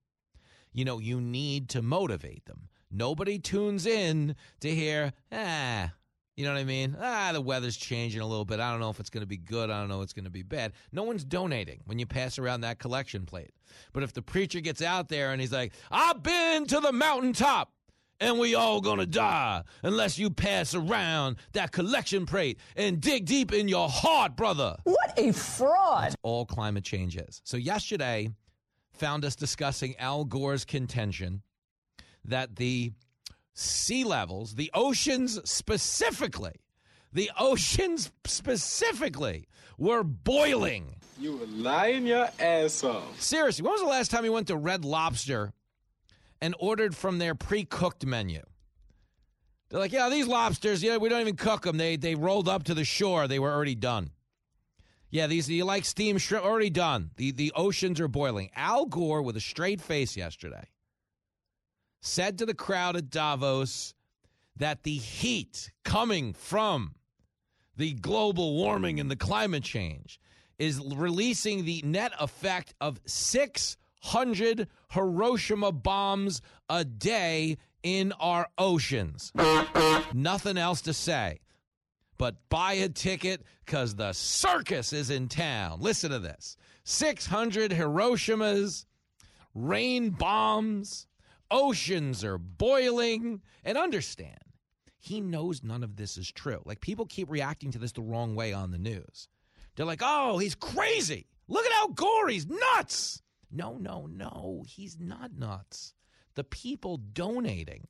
you know, you need to motivate them. Nobody tunes in to hear, ah, you know what I mean? Ah, the weather's changing a little bit. I don't know if it's going to be good. I don't know if it's going to be bad. No one's donating when you pass around that collection plate. But if the preacher gets out there and he's like, I've been to the mountaintop and we all gonna die unless you pass around that collection plate and dig deep in your heart, brother. What a fraud. That's all climate change is. So yesterday found us discussing Al Gore's contention that the sea levels, the oceans specifically, the oceans specifically were boiling. You were lying your ass off. Seriously, when was the last time you went to Red Lobster and ordered from their pre-cooked menu? They're like, yeah, these lobsters, yeah, we don't even cook them. They they rolled up to the shore. They were already done. Yeah, these you like steam shrimp already done. The the oceans are boiling. Al Gore with a straight face yesterday said to the crowd at Davos that the heat coming from the global warming and the climate change is releasing the net effect of 600 Hiroshima bombs a day in our oceans. Nothing else to say. But buy a ticket because the circus is in town. Listen to this 600 Hiroshimas, rain bombs, oceans are boiling. And understand, he knows none of this is true. Like people keep reacting to this the wrong way on the news. They're like, oh, he's crazy. Look at how gory. he's nuts. No, no, no, he's not nuts. The people donating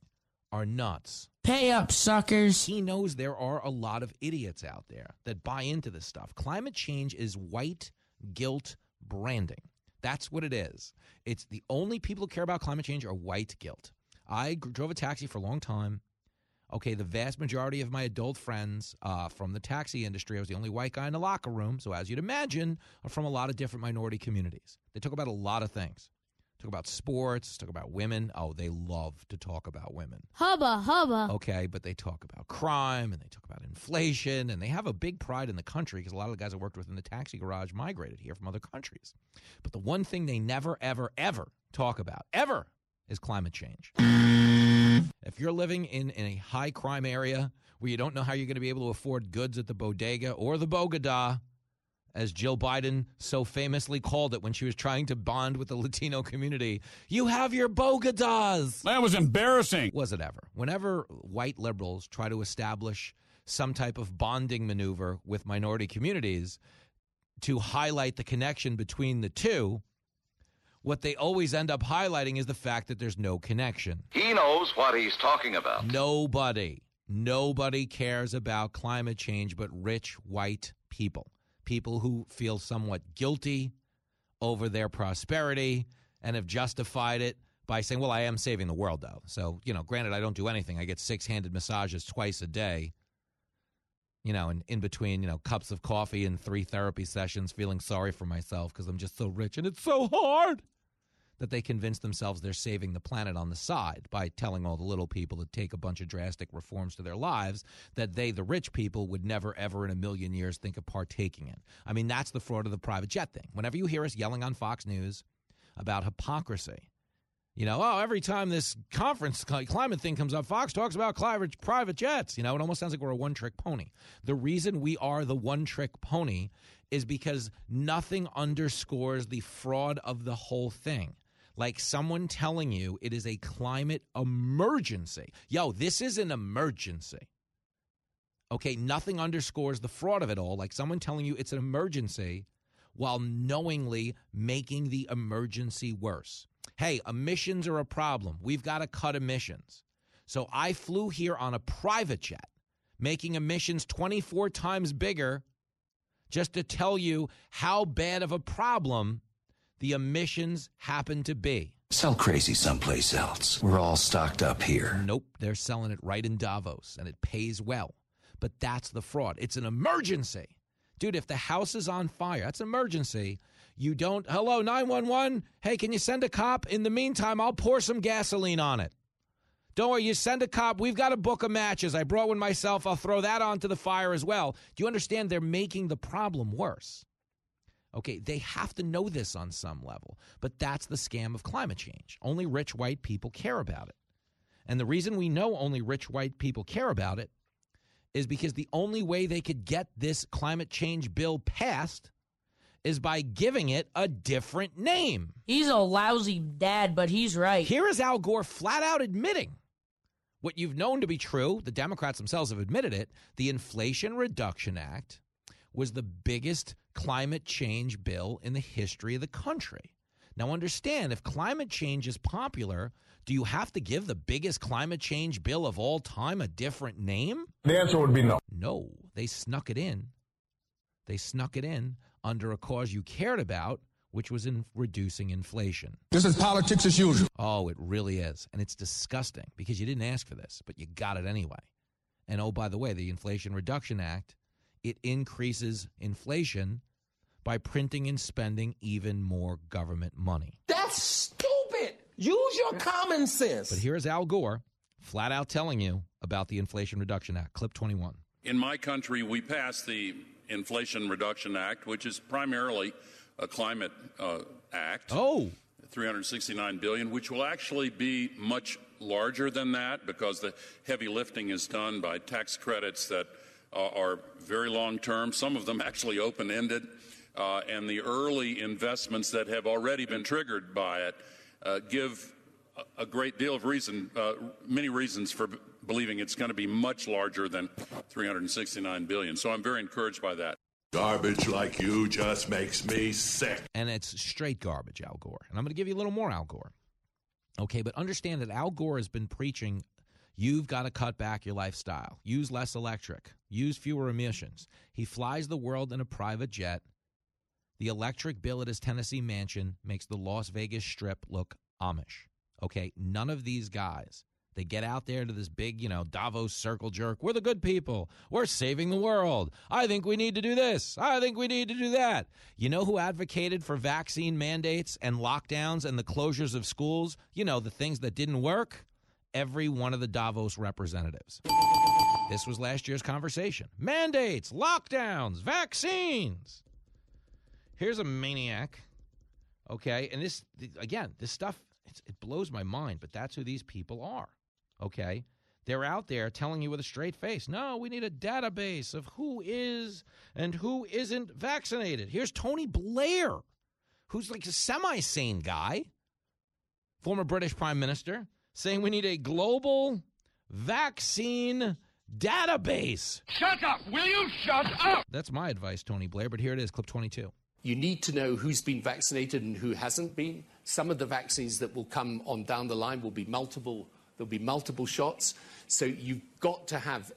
are nuts. Pay up, suckers. He knows there are a lot of idiots out there that buy into this stuff. Climate change is white guilt branding. That's what it is. It's the only people who care about climate change are white guilt. I drove a taxi for a long time. Okay, the vast majority of my adult friends uh, from the taxi industry, I was the only white guy in the locker room. So, as you'd imagine, are from a lot of different minority communities. They talk about a lot of things. Talk about sports, talk about women. Oh, they love to talk about women. Hubba, hubba. Okay, but they talk about crime and they talk about inflation and they have a big pride in the country because a lot of the guys I worked with in the taxi garage migrated here from other countries. But the one thing they never, ever, ever talk about, ever, is climate change. If you're living in, in a high crime area where you don't know how you're going to be able to afford goods at the bodega or the bogada, as Jill Biden so famously called it when she was trying to bond with the Latino community. You have your bogadas. That was embarrassing. Was it ever? Whenever white liberals try to establish some type of bonding maneuver with minority communities to highlight the connection between the two, what they always end up highlighting is the fact that there's no connection. He knows what he's talking about. Nobody, nobody cares about climate change but rich white people people who feel somewhat guilty over their prosperity and have justified it by saying, well, I am saving the world, though. So, you know, granted, I don't do anything. I get six handed massages twice a day, you know, and in between, you know, cups of coffee and three therapy sessions, feeling sorry for myself because I'm just so rich and it's so hard that they convince themselves they're saving the planet on the side by telling all the little people to take a bunch of drastic reforms to their lives that they, the rich people, would never, ever in a million years think of partaking in. I mean, that's the fraud of the private jet thing. Whenever you hear us yelling on Fox News about hypocrisy, you know, oh, every time this conference climate thing comes up, Fox talks about private jets. You know, it almost sounds like we're a one trick pony. The reason we are the one trick pony is because nothing underscores the fraud of the whole thing like someone telling you it is a climate emergency. Yo, this is an emergency. Okay, nothing underscores the fraud of it all, like someone telling you it's an emergency while knowingly making the emergency worse. Hey, emissions are a problem. We've got to cut emissions. So I flew here on a private jet, making emissions 24 times bigger, just to tell you how bad of a problem the emissions happen to be. Sell crazy someplace else. We're all stocked up here. Nope, they're selling it right in Davos, and it pays well. But that's the fraud. It's an emergency. Dude, if the house is on fire, that's an emergency. You don't, hello, 911. Hey, can you send a cop? In the meantime, I'll pour some gasoline on it. Don't worry, you send a cop. We've got a book of matches. I brought one myself. I'll throw that onto the fire as well. Do you understand? They're making the problem worse. Okay, they have to know this on some level, but that's the scam of climate change. Only rich white people care about it. And the reason we know only rich white people care about it is because the only way they could get this climate change bill passed is by giving it a different name. He's a lousy dad, but he's right. Here is Al Gore flat out admitting what you've known to be true. The Democrats themselves have admitted it. The Inflation Reduction Act was the biggest climate change bill in the history of the country. Now, understand if climate change is popular, do you have to give the biggest climate change bill of all time a different name? The answer would be no. No, they snuck it in. They snuck it in under a cause you cared about, which was in reducing inflation. This is politics as usual. Oh, it really is. And it's disgusting because you didn't ask for this, but you got it anyway. And oh, by the way, the Inflation Reduction Act, it increases inflation by printing and spending even more government money. That's stupid. Use your common sense. But here's Al Gore flat out telling you about the Inflation Reduction Act, clip 21. In my country, we passed the Inflation Reduction Act, which is primarily a climate uh, act. Oh. 369 billion, which will actually be much larger than that because the heavy lifting is done by tax credits that uh, are very long term, some of them actually open ended, uh, and the early investments that have already been triggered by it uh, give a great deal of reason, uh, many reasons for b- believing it's going to be much larger than 369 billion. So I'm very encouraged by that. Garbage like you just makes me sick. And it's straight garbage, Al Gore. And I'm going to give you a little more Al Gore. Okay, but understand that Al Gore has been preaching you've got to cut back your lifestyle, use less electric, use fewer emissions. He flies the world in a private jet. The electric bill at his Tennessee mansion makes the Las Vegas Strip look Amish. Okay, none of these guys. They get out there to this big, you know, Davos circle jerk. We're the good people. We're saving the world. I think we need to do this. I think we need to do that. You know who advocated for vaccine mandates and lockdowns and the closures of schools? You know, the things that didn't work? Every one of the Davos representatives. This was last year's conversation. Mandates, lockdowns, vaccines. Here's a maniac. Okay. And this, again, this stuff it blows my mind, but that's who these people are. Okay? They're out there telling you with a straight face, no, we need a database of who is and who isn't vaccinated. Here's Tony Blair, who's like a semi sane guy, former British Prime Minister, saying we need a global vaccine database. Shut up! Will you shut up? That's my advice, Tony Blair, but here it is, clip 22. You need to know who's been vaccinated and who hasn't been. Some of the vaccines that will come on down the line will be multiple, there'll be multiple shots. So you've got to have,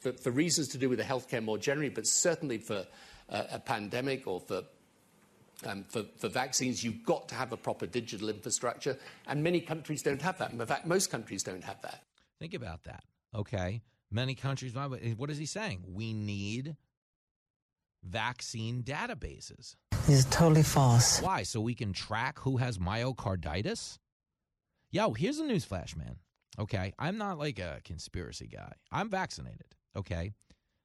for, for reasons to do with the healthcare more generally, but certainly for uh, a pandemic or for um, for, for, vaccines, you've got to have a proper digital infrastructure, and many countries don't have that. In fact, most countries don't have that. Think about that. Okay, many countries. What is he saying? We need vaccine databases. This is totally false. Why? So we can track who has myocarditis? Yo, here's a newsflash, man. Okay, I'm not like a conspiracy guy. I'm vaccinated. Okay,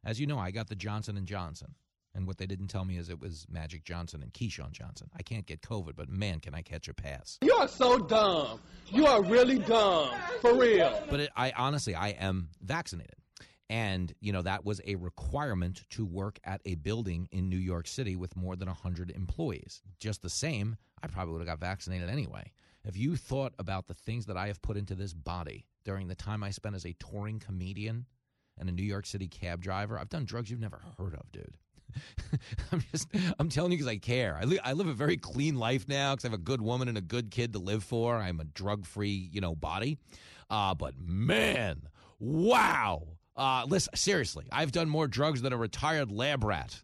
as you know, I got the Johnson and Johnson. And what they didn't tell me is it was Magic Johnson and Keyshawn Johnson. I can't get COVID, but man, can I catch a pass. You are so dumb. You are really dumb. For real. But it, I honestly, I am vaccinated. And, you know, that was a requirement to work at a building in New York City with more than 100 employees. Just the same, I probably would have got vaccinated anyway. If you thought about the things that I have put into this body during the time I spent as a touring comedian and a New York City cab driver, I've done drugs you've never heard of, dude. I'm just, I'm telling you because I care. I, li- I live a very clean life now because I have a good woman and a good kid to live for. I'm a drug free, you know, body. Uh, but man, wow. Uh, listen, seriously, I've done more drugs than a retired lab rat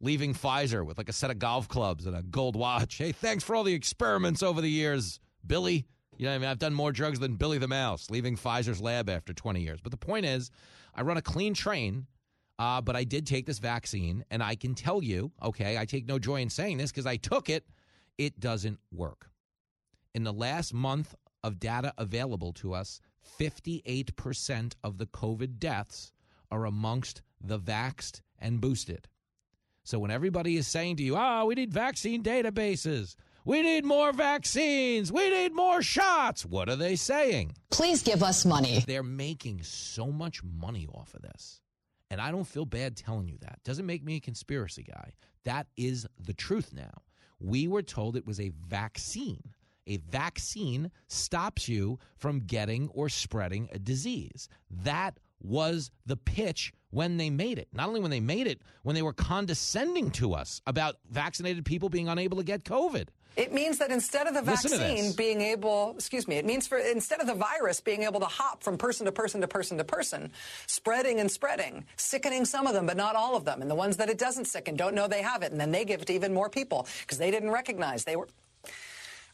leaving Pfizer with like a set of golf clubs and a gold watch. Hey, thanks for all the experiments over the years, Billy, you know, I mean, I've done more drugs than Billy the Mouse, leaving Pfizer's lab after 20 years. But the point is, I run a clean train, uh, but I did take this vaccine, and I can tell you, okay, I take no joy in saying this because I took it, it doesn't work. In the last month of data available to us, 58% of the COVID deaths are amongst the vaxxed and boosted. So when everybody is saying to you, ah, oh, we need vaccine databases, we need more vaccines, we need more shots, what are they saying? Please give us money. They're making so much money off of this. And I don't feel bad telling you that. Doesn't make me a conspiracy guy. That is the truth now. We were told it was a vaccine. A vaccine stops you from getting or spreading a disease. That was the pitch when they made it. Not only when they made it, when they were condescending to us about vaccinated people being unable to get COVID. It means that instead of the vaccine being able, excuse me, it means for instead of the virus being able to hop from person to person to person to person, spreading and spreading, sickening some of them, but not all of them. And the ones that it doesn't sicken don't know they have it. And then they give it to even more people because they didn't recognize they were,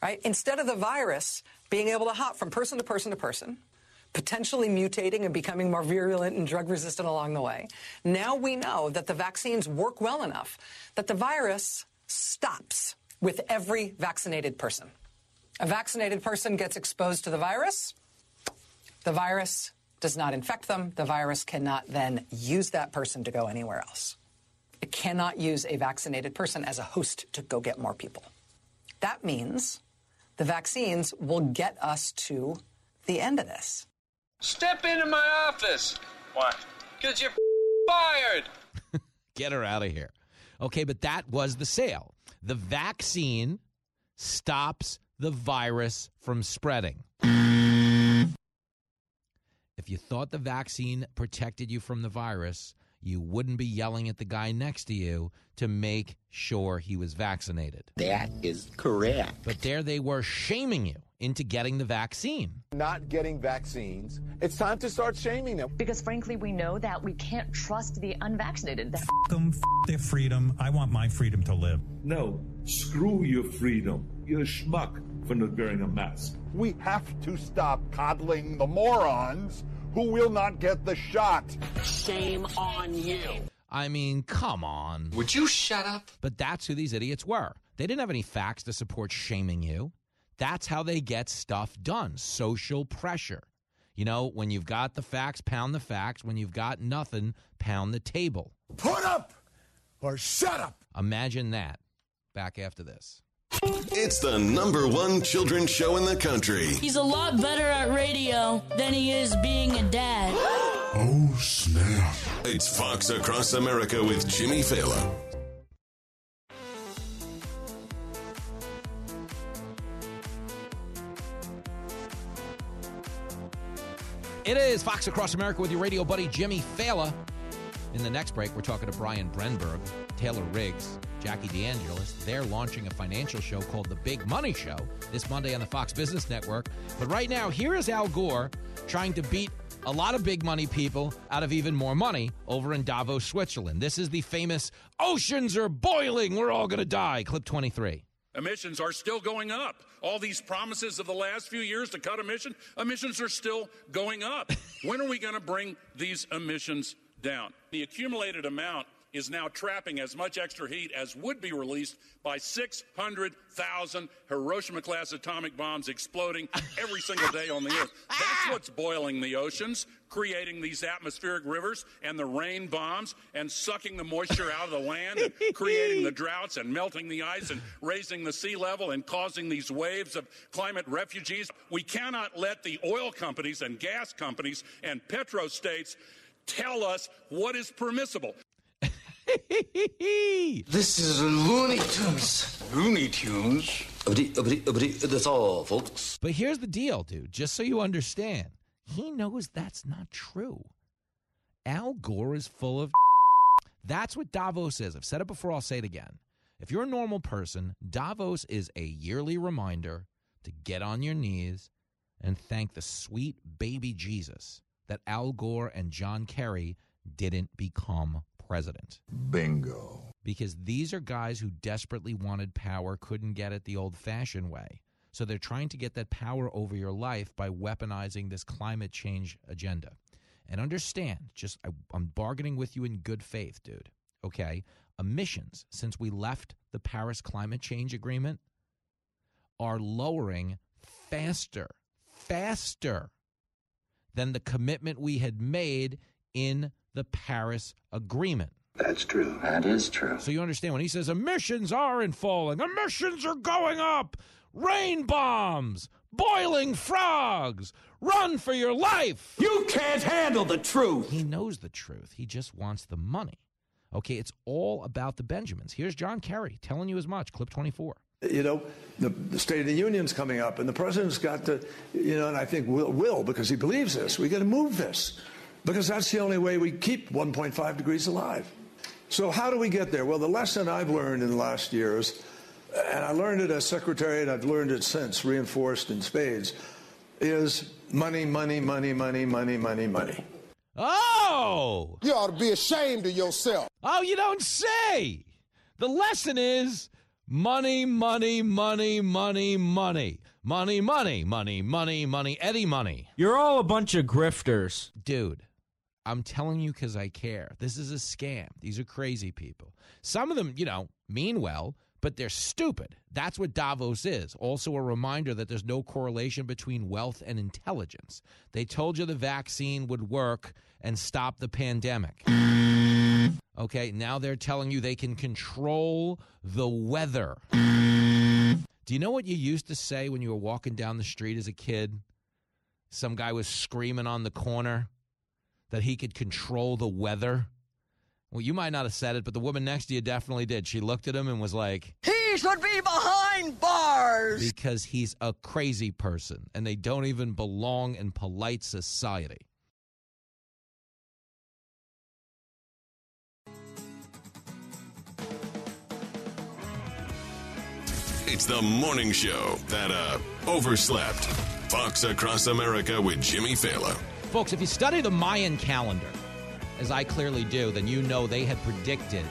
right? Instead of the virus being able to hop from person to person to person, potentially mutating and becoming more virulent and drug resistant along the way. Now we know that the vaccines work well enough that the virus stops with every vaccinated person. A vaccinated person gets exposed to the virus. The virus does not infect them. The virus cannot then use that person to go anywhere else. It cannot use a vaccinated person as a host to go get more people. That means the vaccines will get us to the end of this. Step into my office. Why? Because you're fired. Get her out of here. Okay, but that was the sale. The vaccine stops the virus from spreading. If you thought the vaccine protected you from the virus, you wouldn't be yelling at the guy next to you to make sure he was vaccinated. That is correct. But there they were shaming you into getting the vaccine. Not getting vaccines. It's time to start shaming them. Because frankly, we know that we can't trust the unvaccinated. F them, f their freedom. I want my freedom to live. No, screw your freedom. You're a schmuck for not wearing a mask. We have to stop coddling the morons who will not get the shot. Shame on you. I mean, come on. Would you shut up? But that's who these idiots were. They didn't have any facts to support shaming you. That's how they get stuff done social pressure. You know, when you've got the facts, pound the facts. When you've got nothing, pound the table. Put up or shut up. Imagine that. Back after this. It's the number one children's show in the country. He's a lot better at radio than he is being a dad. oh, snap. It's Fox Across America with Jimmy Failla. It is Fox Across America with your radio buddy Jimmy Failla. In the next break, we're talking to Brian Brenberg, Taylor Riggs, Jackie DeAngelis. They're launching a financial show called The Big Money Show this Monday on the Fox Business Network. But right now, here is Al Gore trying to beat a lot of big money people out of even more money over in Davos, Switzerland. This is the famous oceans are boiling, we're all going to die. Clip 23. Emissions are still going up. All these promises of the last few years to cut emissions, emissions are still going up. when are we going to bring these emissions down? The accumulated amount is now trapping as much extra heat as would be released by 600,000 Hiroshima class atomic bombs exploding every single day on the Earth. Ah! That's what's boiling the oceans, creating these atmospheric rivers and the rain bombs and sucking the moisture out of the land, and creating the droughts and melting the ice and raising the sea level and causing these waves of climate refugees. We cannot let the oil companies and gas companies and petrostates tell us what is permissible. this is Looney Tunes. Looney Tunes. That's all, folks. But here's the deal, dude. Just so you understand, he knows that's not true. Al Gore is full of. That's what Davos is. I've said it before, I'll say it again. If you're a normal person, Davos is a yearly reminder to get on your knees and thank the sweet baby Jesus that Al Gore and John Kerry didn't become president. Bingo. Because these are guys who desperately wanted power, couldn't get it the old fashioned way. So they're trying to get that power over your life by weaponizing this climate change agenda. And understand, just I, I'm bargaining with you in good faith, dude. Okay? Emissions since we left the Paris Climate Change Agreement are lowering faster, faster than the commitment we had made in the Paris Agreement. That's true. That is true. So you understand when he says emissions aren't falling, emissions are going up, rain bombs, boiling frogs, run for your life. You can't handle the truth. He knows the truth. He just wants the money. Okay, it's all about the Benjamins. Here's John Kerry telling you as much. Clip 24. You know, the, the, State of the Union's coming up, and the president's got to, you know, and I think will, will because he believes this. We got to move this because that's the only way we keep 1.5 degrees alive. So how do we get there? Well, the lesson I've learned in the last years, and I learned it as secretary, and I've learned it since, reinforced in spades, is money, money, money, money, money, money, money. Oh! You ought to be ashamed of yourself. Oh, you don't say. The lesson is money, money, money, money, money. Money, money, money, money, money, Eddie money. You're all a bunch of grifters. Dude, I'm telling you because I care. This is a scam. These are crazy people. Some of them, you know, mean well, but they're stupid. That's what Davos is. Also, a reminder that there's no correlation between wealth and intelligence. They told you the vaccine would work and stop the pandemic. Okay, now they're telling you they can control the weather. Do you know what you used to say when you were walking down the street as a kid? Some guy was screaming on the corner that he could control the weather. Well, you might not have said it, but the woman next to you definitely did. She looked at him and was like, He should be behind bars! Because he's a crazy person and they don't even belong in polite society. It's the morning show that uh overslept. Fox Across America with Jimmy Failla. Folks, if you study the Mayan calendar, as I clearly do, then you know they had predicted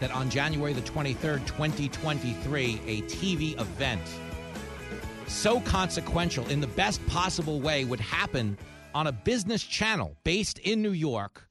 that on January the 23rd, 2023, a TV event so consequential in the best possible way would happen on a business channel based in New York.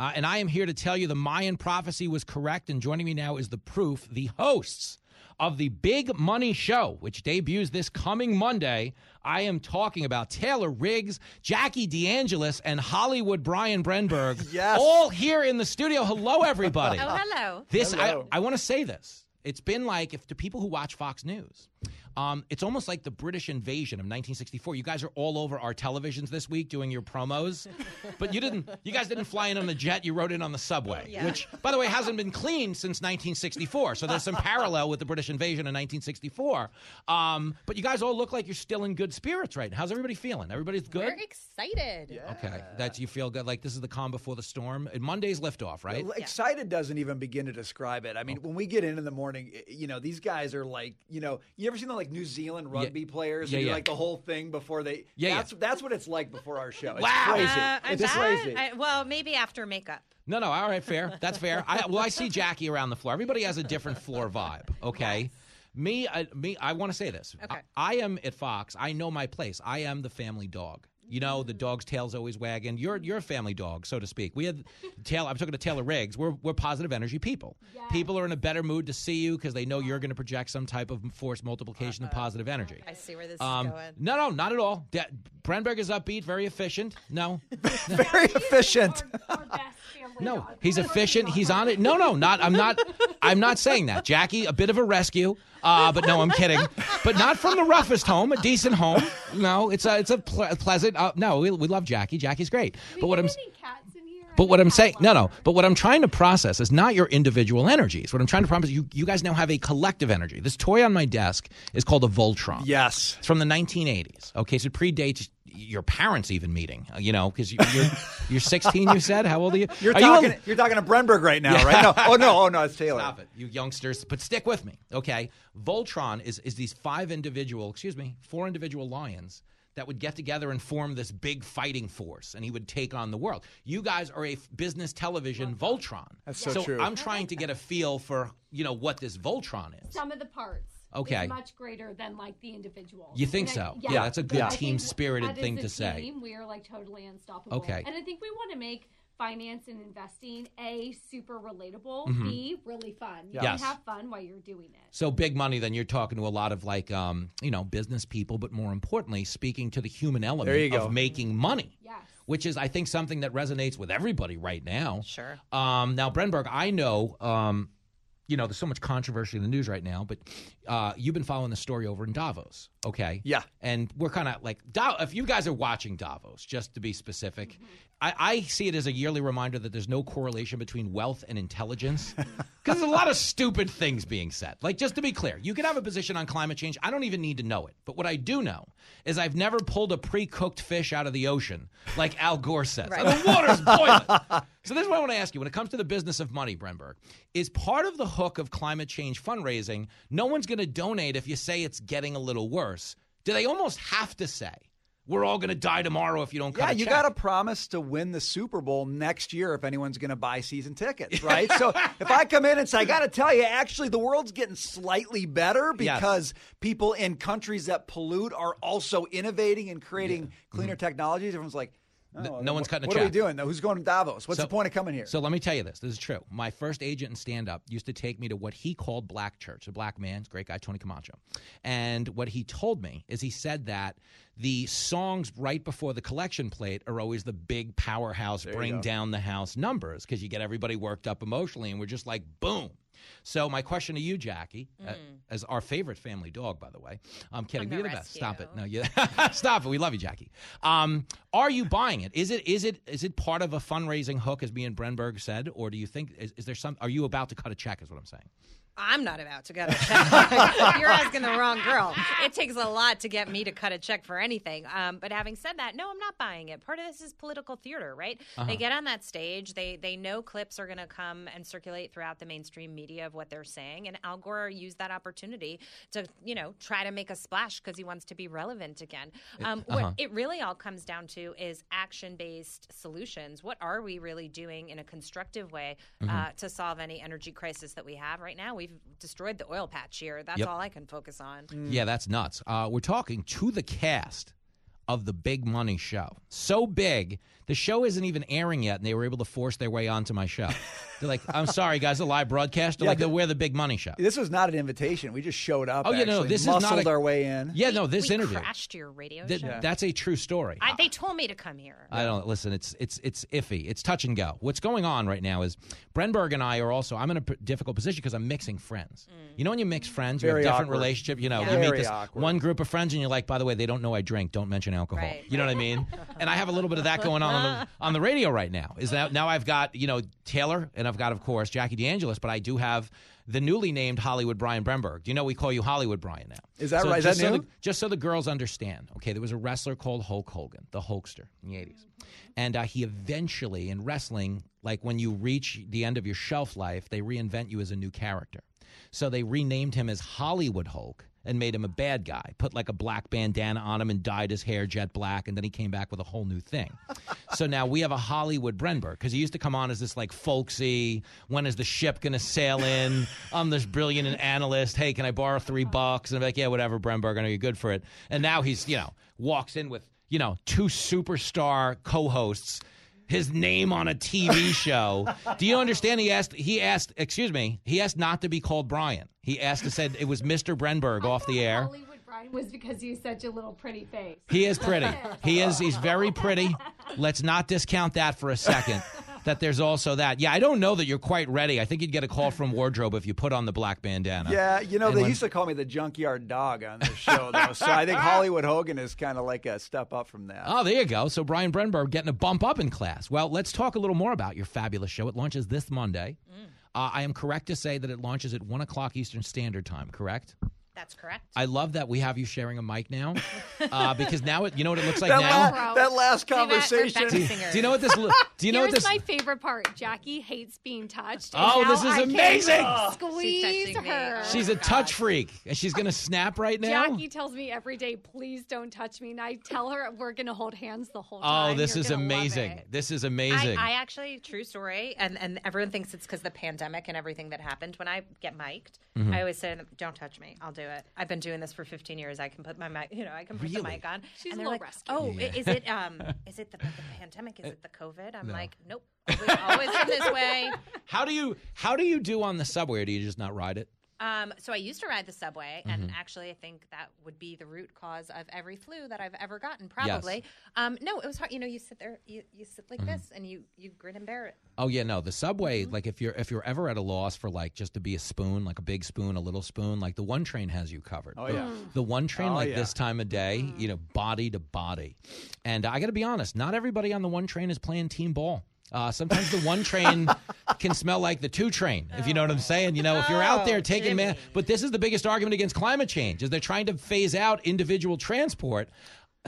Uh, and I am here to tell you the Mayan prophecy was correct. And joining me now is the proof the hosts of the Big Money Show, which debuts this coming Monday. I am talking about Taylor Riggs, Jackie DeAngelis, and Hollywood Brian Brenberg. yes. All here in the studio. Hello, everybody. oh, hello. This Hello. I, I want to say this. It's been like if to people who watch Fox News, um, it's almost like the British invasion of 1964. You guys are all over our televisions this week doing your promos, but you didn't. You guys didn't fly in on the jet. You rode in on the subway, Yeah. which, by the way, hasn't been cleaned since 1964. So there's some parallel with the British invasion in 1964. Um, but you guys all look like you're still in good spirits right now. How's everybody feeling? Everybody's good. We're excited. Okay, that you feel good. Like this is the calm before the storm. And Monday's liftoff, right? Well, Excited doesn't even begin to describe it. I mean, when we get in in the morning, you know, these guys are like, you know, you ever seen the like New Zealand rugby players? Yeah, who do, yeah. like the whole thing before they. Yeah, yeah. that's that's what it's like before our show. It's Wow. crazy. Uh, it's bad. crazy. I, well, maybe after makeup. No, no, all right, fair. That's fair. I, well, I see Jackie around the floor. Everybody has a different floor vibe. Okay, me, I, me. I want to say this. Okay. I, I am at Fox. I know my place. I am the family dog. You know, the dog's tail's always wagging. You're you're a family dog, so to speak. We had Taylor. I'm talking to Taylor Riggs. We're we're positive energy people. People are in a better mood to see you because they know you're going to project some type of force multiplication of positive energy. I see where this Um, is going. no, no, not at all. De- Brenberg is upbeat, very efficient. No, Very efficient. no, he's efficient. He's on it. No, no, not. I'm not. I'm not saying that. Jackie, a bit of a rescue. Uh, but no, I'm kidding. But not from the roughest home. A decent home. No, it's a it's a ple- pleasant. Uh, no, we, we love Jackie. Jackie's great. But what I'm but what I'm saying, no, no. But what I'm trying to process is not your individual energies. What I'm trying to process, you you guys now have a collective energy. This toy on my desk is called a Voltron. Yes. It's from the 1980s. Okay, so it predates your parents even meeting. uh, You know, because you're you're 16. You said. How old are you? You're Are talking. You You are talking to Brenberg right now, right? No. Oh no. Oh no. It's Taylor. Stop it, you youngsters. But stick with me, okay? Voltron is is these five individual, excuse me, four individual lions that would get together and form this big fighting force, and he would take on the world. You guys are a f- business television Voltron. That's so true. I'm trying to get a feel for you know what this Voltron is. Some of the parts. Okay. is much greater than like the individual. You think And I- so? Yeah, that's a good I think team-spirited as thing a to say. We are like totally unstoppable. Okay. And I think we want to make finance and investing a super relatable, Mhm. b really fun. You Yes. can have fun while you're doing it. So big money, then you're talking to a lot of like, um, you know, business people, but more importantly, speaking to the human element There you go. of making money. Yes. Which is, I think, something that resonates with everybody right now. Sure. Um, now, Brenberg, I know, um, you know, there's so much controversy in the news right now, but uh, you've been following the story over in Davos, okay? Yeah. And we're kind of like, if you guys are watching Davos, just to be specific, mm-hmm. I, I see it as a yearly reminder that there's no correlation between wealth and intelligence. Because there's a lot of stupid things being said. Like, just to be clear, you can have a position on climate change. I don't even need to know it. But what I do know is I've never pulled a pre cooked fish out of the ocean like Al Gore says. Right. The water's boiling. so, this is what I want to ask you. When it comes to the business of money, Brenberg, is part of the hook of climate change fundraising, no one's going to donate if you say it's getting a little worse. Do they almost have to say, we're all going to die tomorrow if you don't Yeah, you got to promise to win the Super Bowl next year if anyone's going to buy season tickets, right? so if I come in and say, I got to tell you, actually, the world's getting slightly better Yes. because people in countries that pollute are also innovating and creating cleaner mm-hmm. technologies. Everyone's like, Mm-hmm. no one's cutting a What are we doing? though? Who's going to Davos? What's So- the point of coming here? So let me tell you this. This is true. My first agent in stand up used to take me to what he called Black Church, a black man, great guy, Tony Camacho. And what he told me is he said that the songs right before the collection plate are always the big powerhouse, you bring down the house numbers because you get everybody worked up emotionally. And we're just like, boom. So my question to you, Jackie, uh, as our favorite family dog, by the way, I'm kidding. From You're the the best. Stop it. No, you stop it. We love you, Jackie. Um, are you buying it? Is it is it is it part of a fundraising hook, as me and Brenberg said, or do you think is, is there some? Are you about to cut a check? Is what I'm saying. I'm not about to cut a check. You're asking the wrong girl. It takes a lot to get me to cut a check for anything. Um, but having said that, no, I'm not buying it. Part of this is political theater, right? Uh-huh. They get on that stage. They they know clips are going to come and circulate throughout the mainstream media of what they're saying, and Al Gore used that opportunity to you know try to make a splash because he wants to be relevant again. Um, Uh-huh. What it really all comes down to is action based solutions. What are we really doing in a constructive way uh, Mhm. to solve any energy crisis that we have right now? We've destroyed the oil patch here. That's Yep. all I can focus on. Yeah, that's nuts. Uh, we're talking to the cast of the Big Money Show. So big, the show isn't even airing yet, and they were able to force their way onto my show. They're like, "I'm sorry, guys, a live broadcast." They're Yeah, like, the- "We're the Big Money Show." this was not an invitation. We just showed up. Oh yeah, no, actually, this is not a, our way in. Yeah, no, this we interview. crashed your radio Th- show. That's a true story. I, they told me to come here. I don't listen. It's it's it's iffy. It's touch and go. What's going on right now is Brenberg and I are also. I'm in a p- difficult position because I'm mixing friends. Mm. You know when you mix friends, you Very have different awkward. relationships. You know, Yeah. you meet this awkward. one group of friends, and you're like, by the way, they don't know I drink. Don't mention alcohol. Right. You know what I mean? and I have a little bit of that going on on the, on the radio right now. Is that now I've got you know Taylor and I've got of course Jackie DeAngelis, but I do have the newly named Hollywood Brian Brenberg. Do you know we call you Hollywood Brian now? Is that So right? Is Just that so new? the- just so the girls understand, okay, there was a wrestler called Hulk Hogan, the Hulkster in the 80s. And uh, he eventually, in wrestling, like when you reach the end of your shelf life, they reinvent you as a new character. So they renamed him as Hollywood Hulk and made him a bad guy, put like a black bandana on him and dyed his hair jet black, and then he came back with a whole new thing. so now we have a Hollywood Brenberg because he used to come on as this like folksy, when is the ship going to sail in? I'm this brilliant analyst. Hey, can I borrow three bucks? And I'm like, yeah, whatever, Brenberg, I know you're good for it. And now he's, you know, walks in with, you know, two superstar co-hosts his name on a TV show. Do you understand? He asked. He asked. Excuse me. He asked not to be called Brian. He asked to said it was Mr. Brenberg off the air. Hollywood Brian was because he's such a little pretty face. He is pretty. He is. He's very pretty. Let's not discount that for a second. That there's also that. Yeah, I don't know that you're quite ready. I think you'd get a call from wardrobe if you put on the black bandana. Yeah, you know, And they when- used to call me the junkyard dog on this show, though. so I think Hollywood Hogan is kind of like a step up from that. Oh, there you go. So Brian Brenberg getting a bump up in class. Well, let's talk a little more about your fabulous show. It launches this Monday. Uh, I am correct to say that it launches at one o'clock Eastern Standard Time. Correct? That's correct. I love that we have you sharing a mic now, uh, because now it, you know what it looks like that, now. la- that last See that? We're conversation. Do, do you know what this? lo- Do you know Here's what this? Is my favorite part. Jackie hates being touched. Oh, now this is I can amazing. Squeeze She's touching me. her. She's a touch freak, and she's gonna snap right now. Jackie tells me every day, please don't touch me. And I tell her we're going to hold hands the whole time. Oh, this You're is amazing. This is amazing. I, I actually, true story, and, and everyone thinks it's because the pandemic and everything that happened. When I get mic'd, Mhm. I always say, "Don't touch me. I'll do it. I've been doing this for 15 years. I can put my mic, you know, I can put the mic on. She's and a little like, rescue. "Oh, Yeah. is it um is it the, the pandemic? Is it the COVID?" I'm No. like, "Nope. We've always been this way." How do you how do you do on the subway? Or do you just not ride it? Um, so I used to ride the subway, and Mhm. actually, I think that would be the root cause of every flu that I've ever gotten. Probably. Um, no, it was hard. You know, you sit there, you, you sit like Mhm. this, and you you grin and bear it. Oh yeah, no. The subway, Mm-hmm. like if you're if you're ever at a loss for like just to be a spoon, like a big spoon, a little spoon, like the one train has you covered. Oh, The- yeah. The one train Oh, like yeah. this time of day, Mm-hmm. you know, body to body. And I got to be honest, not everybody on the one train is playing team ball. Uh, sometimes the one train can smell like the two train, if you know what I'm saying. You know, if you're out there Oh, taking man, but this is the biggest argument against climate change is they're trying to phase out individual transport.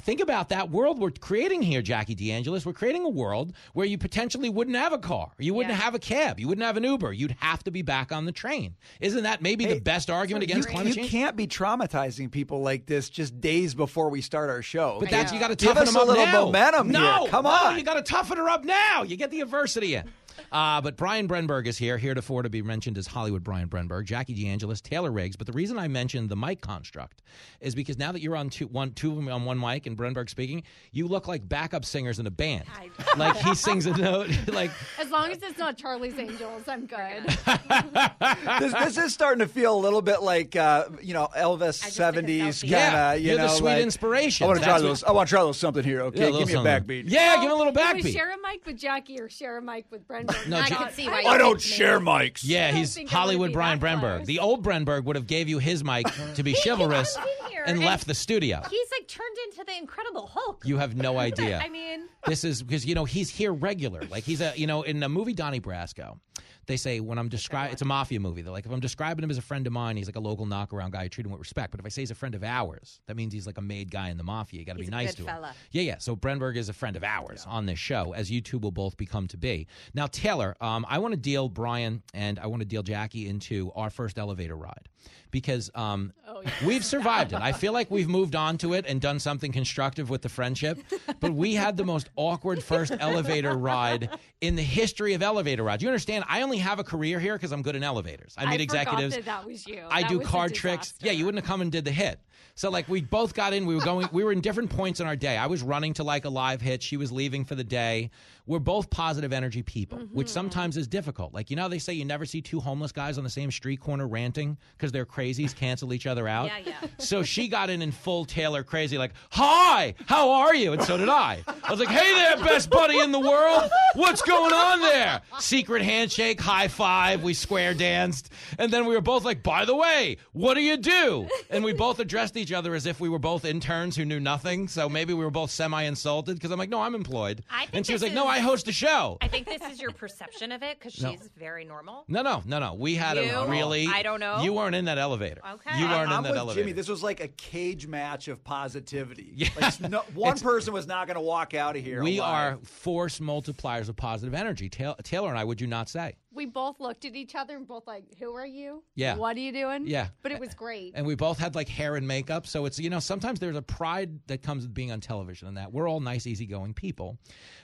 Think about that world we're creating here, Jackie DeAngelis. We're creating a world where you potentially wouldn't have a car, you wouldn't Yeah. have a cab, you wouldn't have an Uber. You'd have to be back on the train. Isn't that maybe Hey, the best argument against you, climate you change? can't be traumatizing people like this just days before we start our show. But that's you got to Give toughen us them a up little now. momentum no, here. Come no, on. you got to toughen her up now. You get the adversity in. Uh, but Brian Brenberg is here, heretofore to be mentioned as Hollywood Brian Brenberg, Jackie DeAngelis, Taylor Riggs. But the reason I mentioned the mic construct is because now that you're on two, one, two of them on one mic and Brenberg speaking, you look like backup singers in a band. like he sings a note, like As long as it's not Charlie's Angels, I'm good. this, this is starting to feel a little bit like uh, you know Elvis seventies kind of. Yeah, you you're the sweet like, inspiration. I want to try That's those. I want to try those something here. Okay, little give me a backbeat. Yeah, give him a little Do we backbeat. share a mic with Jackie or share a mic with Brendan? No, I can see why. I don't picked me. share mics. Yeah, don't he's think I'm gonna Hollywood be Brian that Brenberg. close. The old Brenberg would have gave you his mic to be chivalrous in here and and- left the studio. He's like turned into the Incredible Hulk. You have no idea. I mean, this is because you know he's here regular. Like he's a you know in the movie Donnie Brasco, they say when I'm describing it's a mafia movie. They're like if I'm describing him as a friend of mine, he's like a local knockaround guy. I treat him with respect. But if I say he's a friend of ours, that means he's like a made guy in the mafia. You got to be nice to him. fella. Yeah, yeah. So Brenberg is a friend of ours on this show, as you two will both become to be. Now Taylor, um, I want to deal Brian and I want to deal Jackie into our first elevator ride because um, we've survived it. I feel like we've moved on to it and done something constructive with the friendship. But we had the most awkward first elevator ride in the history of elevator rides. You understand? I only have a career here because I'm good in elevators. I meet executives. That, that was you. I That do card tricks. Yeah, you wouldn't have come and did the hit. So like we both got in. We were going. We were in different points in our day. I was running to like a live hit. She was leaving for the day. We're both positive energy people, which Mm-hmm. sometimes is difficult. Like you know, they say you never see two homeless guys on the same street corner ranting because they're crazies, cancel each other out. Yeah, yeah. So she got in in full Taylor crazy, like, "Hi, how are you?" And so did I. I was like, "Hey there, best buddy in the world. What's going on there?" Secret handshake, high five. We square danced, and then we were both like, "By the way, what do you do?" And we both addressed each other as if we were both interns who knew nothing. So maybe we were both semi insulted because I'm like, "No, I'm employed," I think and she was this like, "No, I host a show." I think this is your perception of it because No. she's very normal. No, no, no, no. We had a really. I don't know. You weren't in that elevator. Okay. You weren't I'm in that with elevator. Jimmy. This was like a cage match of positivity. Yeah. Like, no, one It's- person was not going to walk out of here. We alive. are force multipliers of positive energy. Ta- Taylor and I, would you not say? We both looked at each other and both like, "Who are you? Yeah. What are you doing?" Yeah. But it was great. And we both had like hair and makeup. So it's, you know, sometimes there's a pride that comes with being on television and that. We're all nice, easygoing people.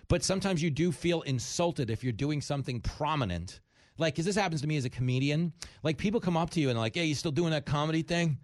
But sometimes you do feel insulted if you're doing something prominent. Like, because this happens to me as a comedian. Like, people come up to you and they're like, hey, you still doing that comedy thing?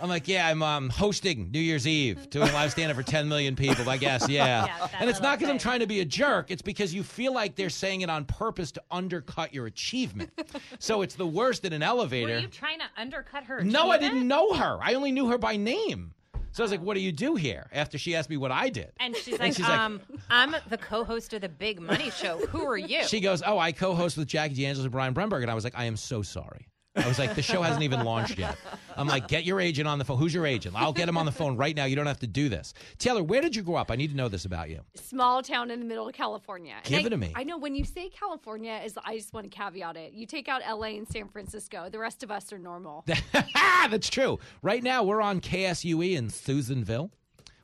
I'm like, yeah, I'm um, hosting New Year's Eve, doing a live stand up for 10 million people, I guess, yeah. Yeah, and it's not because I'm trying to be a jerk, it's because you feel like they're saying it on purpose to undercut your achievement. so it's the worst in an elevator. Were you trying to undercut her? No, I didn't know her. I only knew her by name. So I was like, "What do you do here?" After she asked me what I did, And she's like, she's like- um, I'm the co-host of the Big Money Show. Who are you? she goes, "Oh, I co-host with Jackie DeAngelis and Brian Brenberg," and I was like, "I am so sorry." I was like, "The show hasn't even launched yet." I'm like, "Get your agent on the phone. Who's your agent? I'll get him on the phone right now. You don't have to do this." Taylor, where did you grow up? I need to know this about you. Small town in the middle of California. And Give I- it to me. I know when you say California, is I just want to caveat it. You take out L.A. and San Francisco. The rest of us are normal. That's true. Right now, we're on KSUE in Susanville.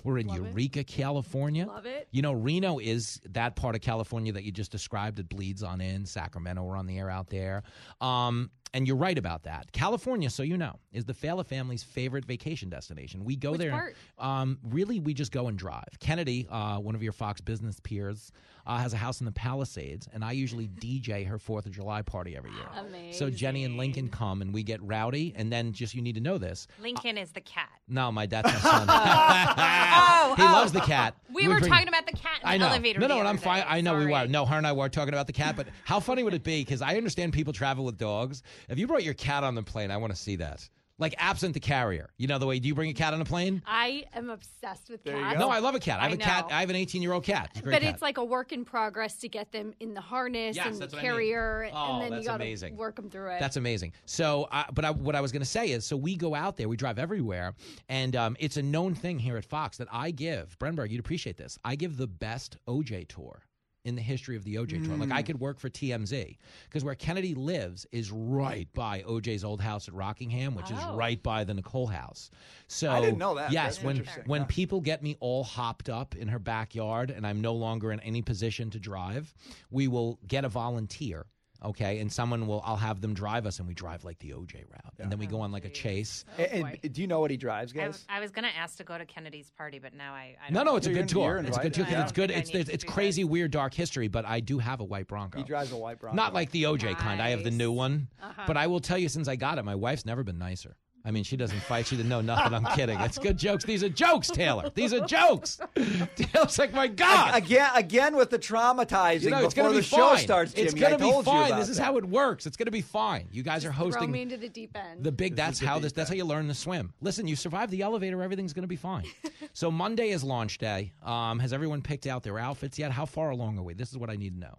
We're in Love it. Eureka, California. Love it. You know, Reno is that part of California that you just described. It bleeds on in. Sacramento, we're on the air out there. Um, and you're right about that. California, so you know, is the Failla family's favorite vacation destination. We go Which there. Um, really, we just go and drive. Kennedy, uh, one of your Fox business peers, uh, has a house in the Palisades, and I usually DJ her Fourth of July party every year. Amazing. So Jenny and Lincoln come, and we get rowdy, and then just you need to know this. Lincoln is the cat. No, my dad's my son. Oh, he oh. loves the cat. We were bring- talking about the cat in I the know. elevator. No, no, the and I'm other fine. day. I know we Sorry. were. No, her and I were talking about the cat, but how funny would it be? Because I understand people travel with dogs. If you brought your cat on the plane, I want to see that. Like absent the carrier. You know the way. Do you bring a cat on a plane? I am obsessed with cats. No, I love a cat. I have I a cat. know. I have an 18 year old cat. It's a great But cat. it's like a work in progress to get them in the harness Yes, and the that's what I mean. carrier, Oh, and then that's you got to amazing. work them through it. That's amazing. So, uh, but I, what I was going to say is, so we go out there, we drive everywhere, and um, it's a known thing here at Fox that I give Brenberg. You'd appreciate this. I give the best OJ tour in the history of the OJ tour. Like I mm. could work for TMZ because where Kennedy lives is right by OJ's old house at Rockingham, which is Oh. right by the Nicole house. So I didn't know that. Yes, That's when when Yeah. people get me all hopped up in her backyard and I'm no longer in any position to drive, we will get a volunteer. Okay, and someone will. I'll have them drive us, and we drive like the OJ route, and then we go on like a chase. And- and do you know what he drives, I, guys? I was going to ask to go to Kennedy's party, but now I. I No, don't no, it's a You're good tour. you're It's a good tour invited. 'cause it's good. I It's need it's, it's do crazy, weird, dark history. But I do have a white Bronco. He drives a white Bronco. Not like the OJ kind. I have the new one. Uh-huh. But I will tell you, since I got it, my wife's never been nicer. I mean, she doesn't fight. She didn't know nothing. I'm kidding. It's good jokes. These are jokes, Taylor. These are jokes. Taylor's like, my God. Again, again with the traumatizing You know, it's before gonna the be show fine. starts, Jimmy. It's gonna be fine. This is that. how it works. It's gonna be fine. You guys are hosting. Throw hosting me into the deep end. the big. This That's the how deep this. That's how you learn to swim. Listen, you survive the elevator. Everything's gonna be fine. so Monday is launch day. Um, has everyone picked out their outfits yet? How far along are we? This is what I need to know.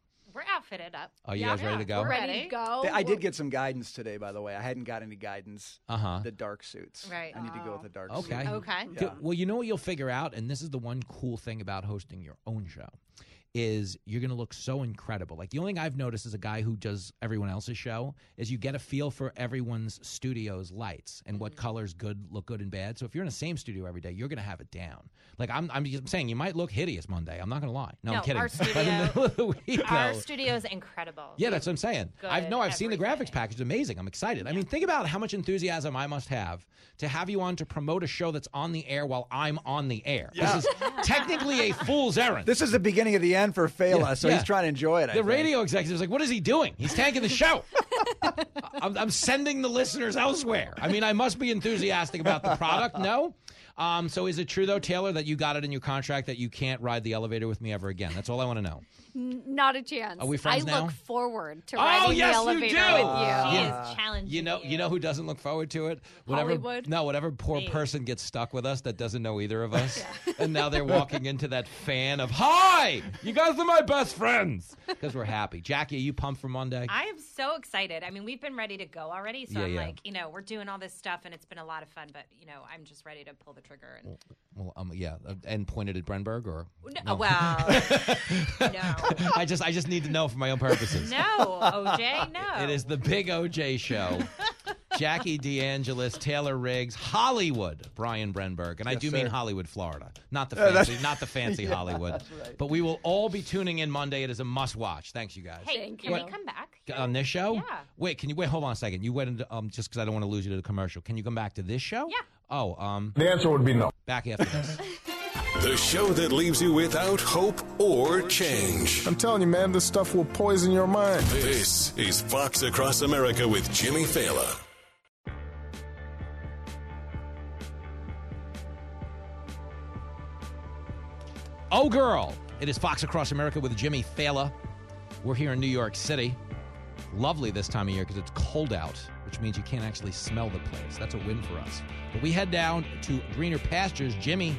We're outfitted up. Are you guys ready to go? We're ready ready. to go. I did get some guidance today, by the way. I hadn't got any guidance. Uh-huh. The dark suits. Right. I need to go with the dark suits. Okay. suit. Okay. Good. Well, you know what you'll figure out, and this is the one cool thing about hosting your own show, is you're going to look so incredible. Like the only thing I've noticed as a guy who does everyone else's show is you get a feel for everyone's studio's lights and what mm-hmm. colors good look good and bad. So if you're in the same studio every day, you're going to have it down. Like I'm, I'm just saying, you might look hideous Monday. I'm not going to lie. No, I'm kidding. Our But in the middle of the week, Our though- studio is incredible. yeah, that's what I'm saying. I've no, I've seen the graphics package. It's amazing. I'm excited. I mean, think about how much enthusiasm I must have to have you on to promote a show that's on the air while I'm on the air. Yeah. This is technically a fool's errand. This is the beginning of the end for Failla, so Yeah. he's trying to enjoy it. I the think. radio executive's like, "What is he doing? He's tanking the show." I'm, I'm sending the listeners elsewhere. I mean, I must be enthusiastic about the product. No. Um, so is it true though, Taylor, that you got it in your contract that you can't ride the elevator with me ever again? That's all I want to know. N- not a chance. Are we friends I now? look forward to Oh, riding yes, the you elevator do. with you. She is challenging. You know, you know who doesn't look forward to it? Whatever, Hollywood? No, whatever poor Me. person gets stuck with us that doesn't know either of us, and now they're walking into that fan of "Hi, you guys are my best friends" because we're happy. Jackie, are you pumped for Monday? I am so excited. I mean, we've been ready to go already. So Yeah, I'm yeah. like, you know, we're doing all this stuff and it's been a lot of fun, but, you know, I'm just ready to pull the trigger. And, well, um, yeah, uh, and pointed at Brenberg or no, Well, no. I just, I just need to know for my own purposes. No, OJ, no. It is the Big OJ Show. Jackie DeAngelis, Taylor Riggs, Hollywood, Brian Brenberg, and I Yes, do mean sir. Hollywood, Florida, not the Uh, that's- fancy, not the fancy Yeah, Hollywood. that's right. But we will all be tuning in Monday. It is a must-watch. Thanks, you guys. Hey, Thank can you. we come back? On this show? Yeah. Wait, can you wait? Hold on a second. You went into um just because I don't want to lose you to the commercial. Can you come back to this show? Yeah. Oh, um, The answer would be no. back after this. The show that leaves you without hope or change. I'm telling you, man, this stuff will poison your mind. This is Fox Across America with Jimmy Failla. Oh, girl. It is Fox Across America with Jimmy Failla. We're here in New York City. Lovely this time of year because it's cold out, which means you can't actually smell the place. That's a win for us. But we head down to greener pastures. Jimmy,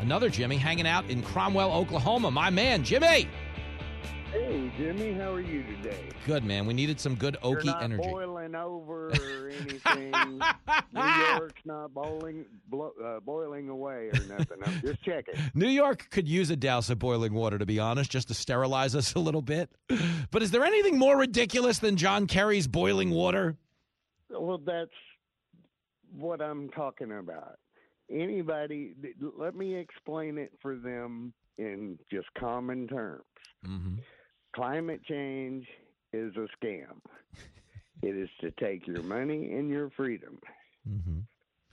another Jimmy, hanging out in Cromwell, Oklahoma. My man, Jimmy. Hey, Jimmy, how are you today? Good, man. We needed some good Okie You're not energy. boiling over or anything. New York's not boiling, blo- uh, boiling away or nothing. I'm just checking. New York could use a douse of boiling water, to be honest, just to sterilize us a little bit. But is there anything more ridiculous than John Kerry's boiling water? Well, that's what I'm talking about. Anybody, let me explain it for them in just common terms. Mm-hmm. Climate change is a scam. it is to take your money and your freedom. Mm-hmm.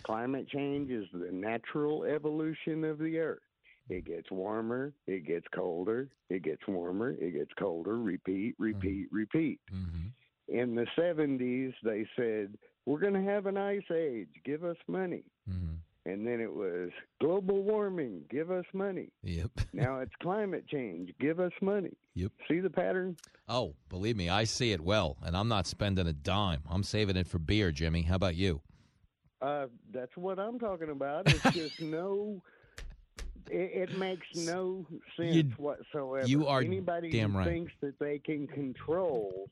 Climate change is the natural evolution of the earth. It gets warmer, it gets colder, it gets warmer, it gets colder, repeat, repeat, repeat. Mm-hmm. In the 70s, they said, We're going to have an ice age, give us money. And then it was global warming, give us money. Yep. Now it's climate change, give us money. Yep. See the pattern? Oh, believe me, I see it well, and I'm not spending a dime. I'm saving it for beer, Jimmy. How about you? Uh, that's what I'm talking about. It's just no. It, it makes no sense You- whatsoever. you are Anybody damn who right. thinks that they can control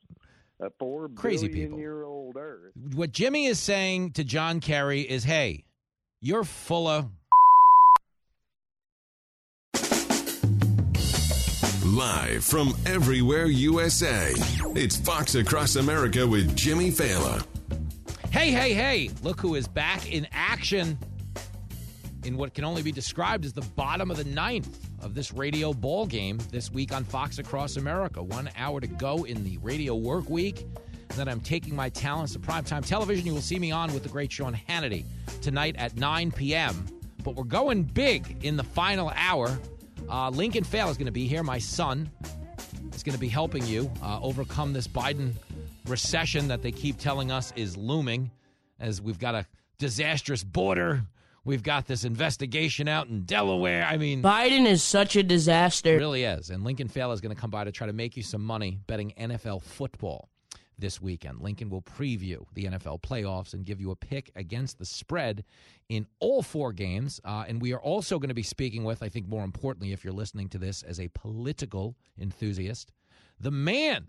a four Crazy billion people. year old Earth. What Jimmy is saying to John Kerry is, "Hey, you're full of." Live from everywhere USA, it's Fox Across America with Jimmy Failla. Hey, hey, hey! Look who is back in action in what can only be described as the bottom of the ninth of this radio ball game this week on Fox Across America. One hour to go in the radio work week. Then I'm taking my talents to primetime television. You will see me on with the great Sean Hannity tonight at 9 p.m. But we're going big in the final hour. Uh, Lincoln Failla is going to be here. My son is going to be helping you uh, overcome this Biden recession that they keep telling us is looming as we've got a disastrous border. We've got this investigation out in Delaware. I mean, Biden is such a disaster. it really is. And Lincoln Failla is going to come by to try to make you some money betting NFL football this weekend. Lincoln will preview the NFL playoffs and give you a pick against the spread in all four games. Uh, and we are also going to be speaking with, I think more importantly, if you're listening to this as a political enthusiast, the man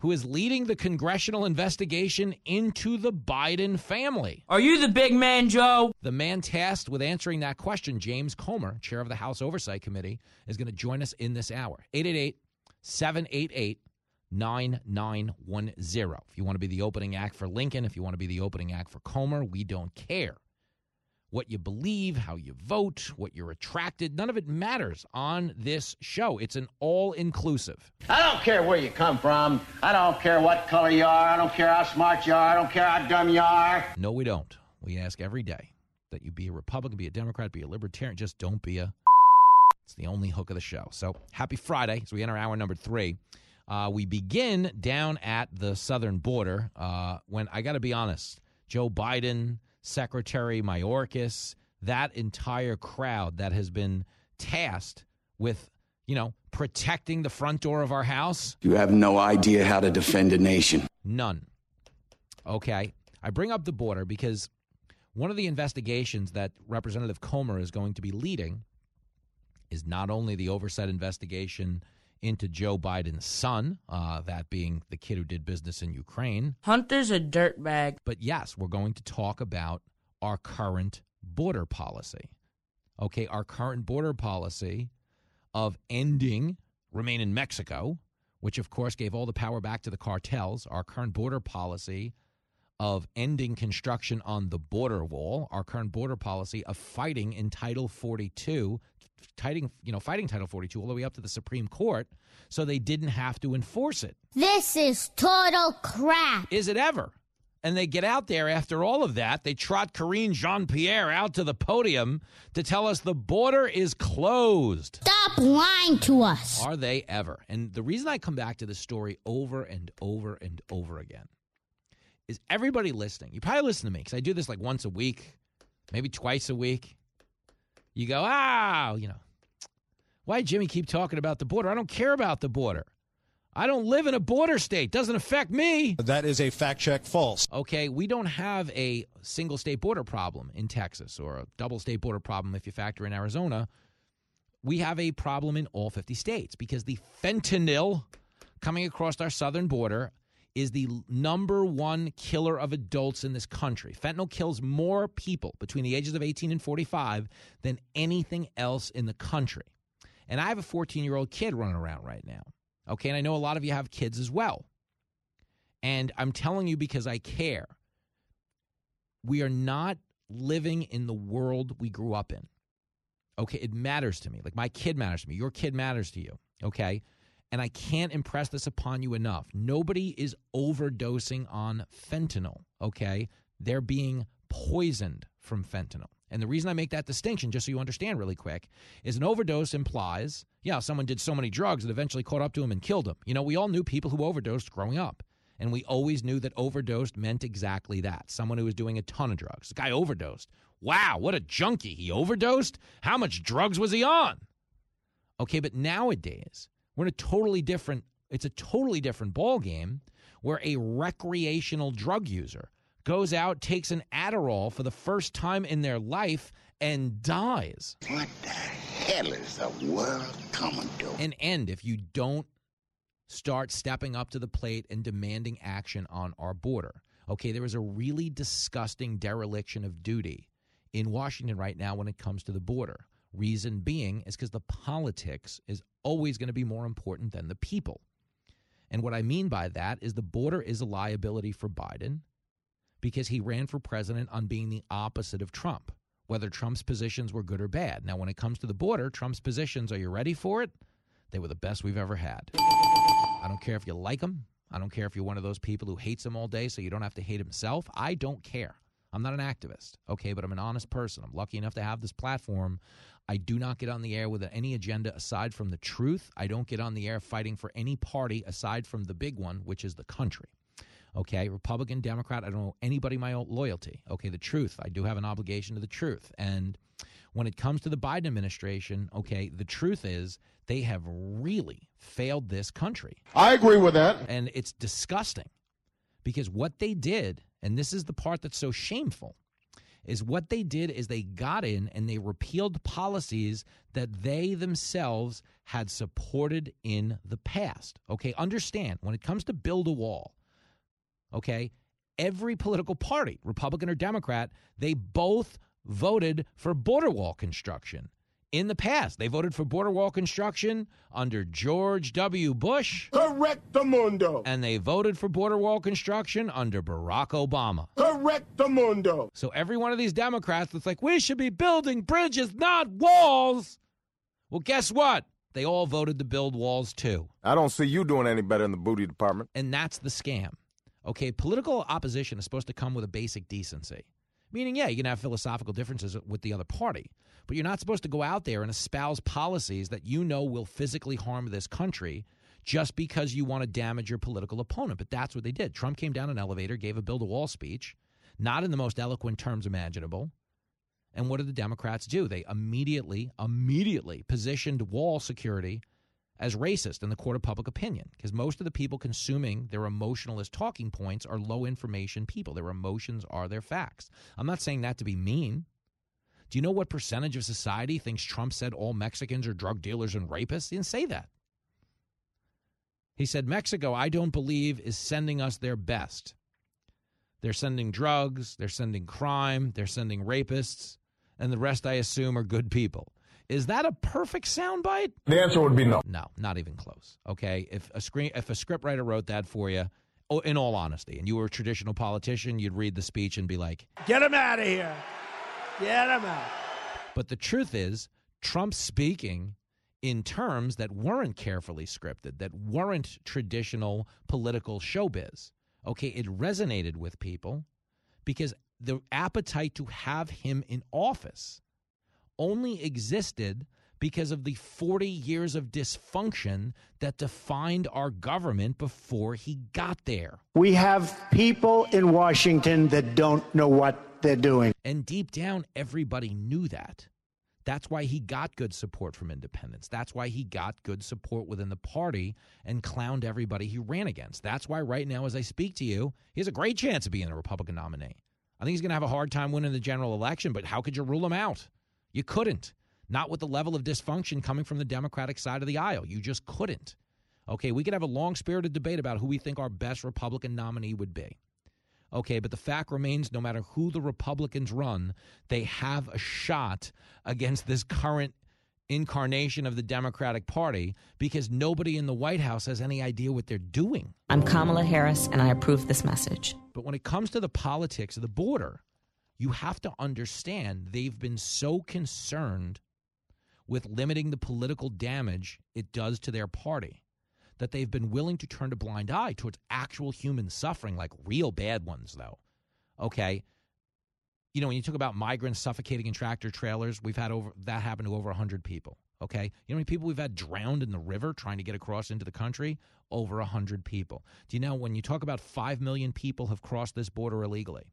who is leading the congressional investigation into the Biden family. Are you the big man, Joe? The man tasked with answering that question, James Comer, chair of the House Oversight Committee, is going to join us in this hour. 888 788 9910. If you want to be the opening act for Lincoln, if you want to be the opening act for Comer, we don't care. What you believe, how you vote, what you're attracted, none of it matters on this show. It's an all inclusive. I don't care where you come from. I don't care what color you are. I don't care how smart you are. I don't care how dumb you are. No, we don't. We ask every day that you be a Republican, be a Democrat, be a Libertarian. Just don't be a. It's the only hook of the show. So happy Friday as we enter hour number three. Uh, we begin down at the southern border. Uh, when I got to be honest, Joe Biden, Secretary Mayorkas, that entire crowd that has been tasked with, you know, protecting the front door of our house. You have no idea how to defend a nation. None. Okay. I bring up the border because one of the investigations that Representative Comer is going to be leading is not only the oversight investigation into Joe Biden's son, uh, that being the kid who did business in Ukraine, Hunter's a dirtbag. but yes, we're going to talk about our current border policy. Okay, our current border policy of ending remain in Mexico, which of course gave all the power back to the cartels, our current border policy of ending construction on the border wall, our current border policy of fighting in Title 42, fighting, you know, fighting Title 42 all the way up to the Supreme Court so they didn't have to enforce it. This is total crap. Is it ever? And they get out there after all of that. They trot Karine Jean Pierre out to the podium to tell us the border is closed. Stop lying to us. Are they ever? And the reason I come back to this story over and over and over again is everybody listening. You probably listen to me because I do this like once a week, maybe twice a week. You go, ah, you know, why Jimmy keep talking about the border? I don't care about the border. I don't live in a border state. Doesn't affect me. That is a fact check false. Okay, we don't have a single state border problem in Texas or a double state border problem if you factor in Arizona. We have a problem in all 50 states because the fentanyl coming across our southern border is the number one killer of adults in this country. Fentanyl kills more people between the ages of 18 and 45 than anything else in the country. And I have a 14 year old kid running around right now. Okay, and I know a lot of you have kids as well. And I'm telling you because I care. We are not living in the world we grew up in. Okay, it matters to me. Like my kid matters to me. Your kid matters to you. Okay? And I can't impress this upon you enough. Nobody is overdosing on fentanyl, okay? They're being poisoned from fentanyl. And the reason I make that distinction, just so you understand really quick, is an overdose implies, yeah, someone did so many drugs that eventually caught up to him and killed him. You know, we all knew people who overdosed growing up. And we always knew that overdosed meant exactly that someone who was doing a ton of drugs. The guy overdosed. Wow, what a junkie. He overdosed? How much drugs was he on? Okay, but nowadays, we're in a totally different it's a totally different ball game where a recreational drug user goes out, takes an Adderall for the first time in their life and dies. What the hell is the world coming to? An end if you don't start stepping up to the plate and demanding action on our border. Okay, there is a really disgusting dereliction of duty in Washington right now when it comes to the border. Reason being is because the politics is always going to be more important than the people. And what I mean by that is the border is a liability for Biden because he ran for president on being the opposite of Trump, whether Trump's positions were good or bad. Now, when it comes to the border, Trump's positions, are you ready for it? They were the best we've ever had. I don't care if you like him. I don't care if you're one of those people who hates him all day so you don't have to hate himself. I don't care. I'm not an activist, okay, but I'm an honest person. I'm lucky enough to have this platform. I do not get on the air with any agenda aside from the truth. I don't get on the air fighting for any party aside from the big one, which is the country. Okay, Republican, Democrat, I don't know anybody my loyalty. Okay, the truth. I do have an obligation to the truth. And when it comes to the Biden administration, okay, the truth is they have really failed this country. I agree with that. And it's disgusting because what they did, and this is the part that's so shameful, is what they did is they got in and they repealed policies that they themselves had supported in the past. Okay, understand when it comes to build a wall, okay, every political party, Republican or Democrat, they both voted for border wall construction. In the past, they voted for border wall construction under George W. Bush. Correct the mundo. And they voted for border wall construction under Barack Obama. Correct the mundo. So every one of these Democrats that's like, we should be building bridges, not walls. Well, guess what? They all voted to build walls too. I don't see you doing any better in the booty department. And that's the scam. Okay, political opposition is supposed to come with a basic decency. Meaning, yeah, you can have philosophical differences with the other party, but you're not supposed to go out there and espouse policies that you know will physically harm this country just because you want to damage your political opponent. But that's what they did. Trump came down an elevator, gave a build a wall speech, not in the most eloquent terms imaginable. And what did the Democrats do? They immediately, immediately positioned wall security as racist in the court of public opinion because most of the people consuming their emotionalist talking points are low information people. Their emotions are their facts. I'm not saying that to be mean. Do you know what percentage of society thinks Trump said all Mexicans are drug dealers and rapists? He didn't say that. He said, Mexico, I don't believe, is sending us their best. They're sending drugs, they're sending crime, they're sending rapists, and the rest, I assume, are good people. Is that a perfect soundbite? The answer would be no. No, not even close. Okay, if a screen, if a scriptwriter wrote that for you, oh, in all honesty, and you were a traditional politician, you'd read the speech and be like, "Get him out of here! Get him out!" But the truth is, Trump speaking in terms that weren't carefully scripted, that weren't traditional political showbiz. Okay, it resonated with people because the appetite to have him in office only existed because of the 40 years of dysfunction that defined our government before he got there. We have people in Washington that don't know what they're doing. And deep down, everybody knew that. That's why he got good support from independents. That's why he got good support within the party and clowned everybody he ran against. That's why, right now, as I speak to you, he has a great chance of being a Republican nominee. I think he's going to have a hard time winning the general election, but how could you rule him out? You couldn't. Not with the level of dysfunction coming from the Democratic side of the aisle. You just couldn't. Okay, we could have a long spirited debate about who we think our best Republican nominee would be. Okay, but the fact remains no matter who the Republicans run, they have a shot against this current incarnation of the Democratic Party because nobody in the White House has any idea what they're doing. I'm Kamala Harris, and I approve this message. But when it comes to the politics of the border, you have to understand they've been so concerned with limiting the political damage it does to their party that they've been willing to turn a blind eye towards actual human suffering, like real bad ones, though. Okay. You know, when you talk about migrants suffocating in tractor trailers, we've had over that happen to over 100 people. Okay. You know how many people we've had drowned in the river trying to get across into the country? Over 100 people. Do you know when you talk about 5 million people have crossed this border illegally?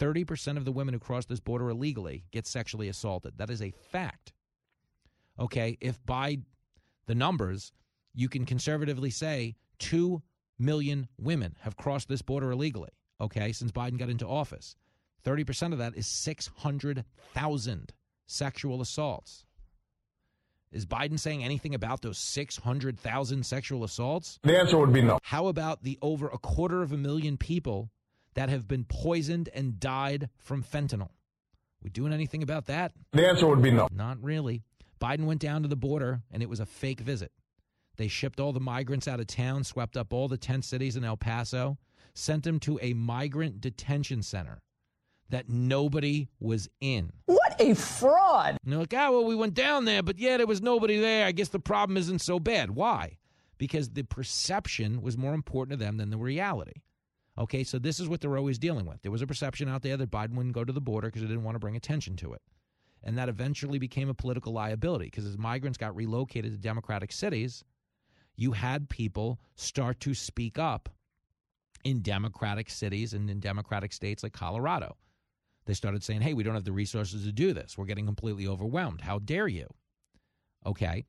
30% of the women who cross this border illegally get sexually assaulted. That is a fact. Okay. If by the numbers, you can conservatively say 2 million women have crossed this border illegally, okay, since Biden got into office. 30% of that is 600,000 sexual assaults. Is Biden saying anything about those 600,000 sexual assaults? The answer would be no. How about the over a quarter of a million people that have been poisoned and died from fentanyl? We doing anything about that? The answer would be no. Not really. Biden went down to the border and it was a fake visit. They shipped all the migrants out of town, swept up all the tent cities in El Paso, sent them to a migrant detention center that nobody was in. What a fraud. And they're like, ah, well, we went down there, but yeah, there was nobody there. I guess the problem isn't so bad. Why? Because the perception was more important to them than the reality. Okay, so this is what they're always dealing with. There was a perception out there that Biden wouldn't go to the border because he didn't want to bring attention to it. And that eventually became a political liability because as migrants got relocated to Democratic cities, you had people start to speak up in Democratic cities and in Democratic states like Colorado. They started saying, hey, we don't have the resources to do this. We're getting completely overwhelmed. How dare you? Okay.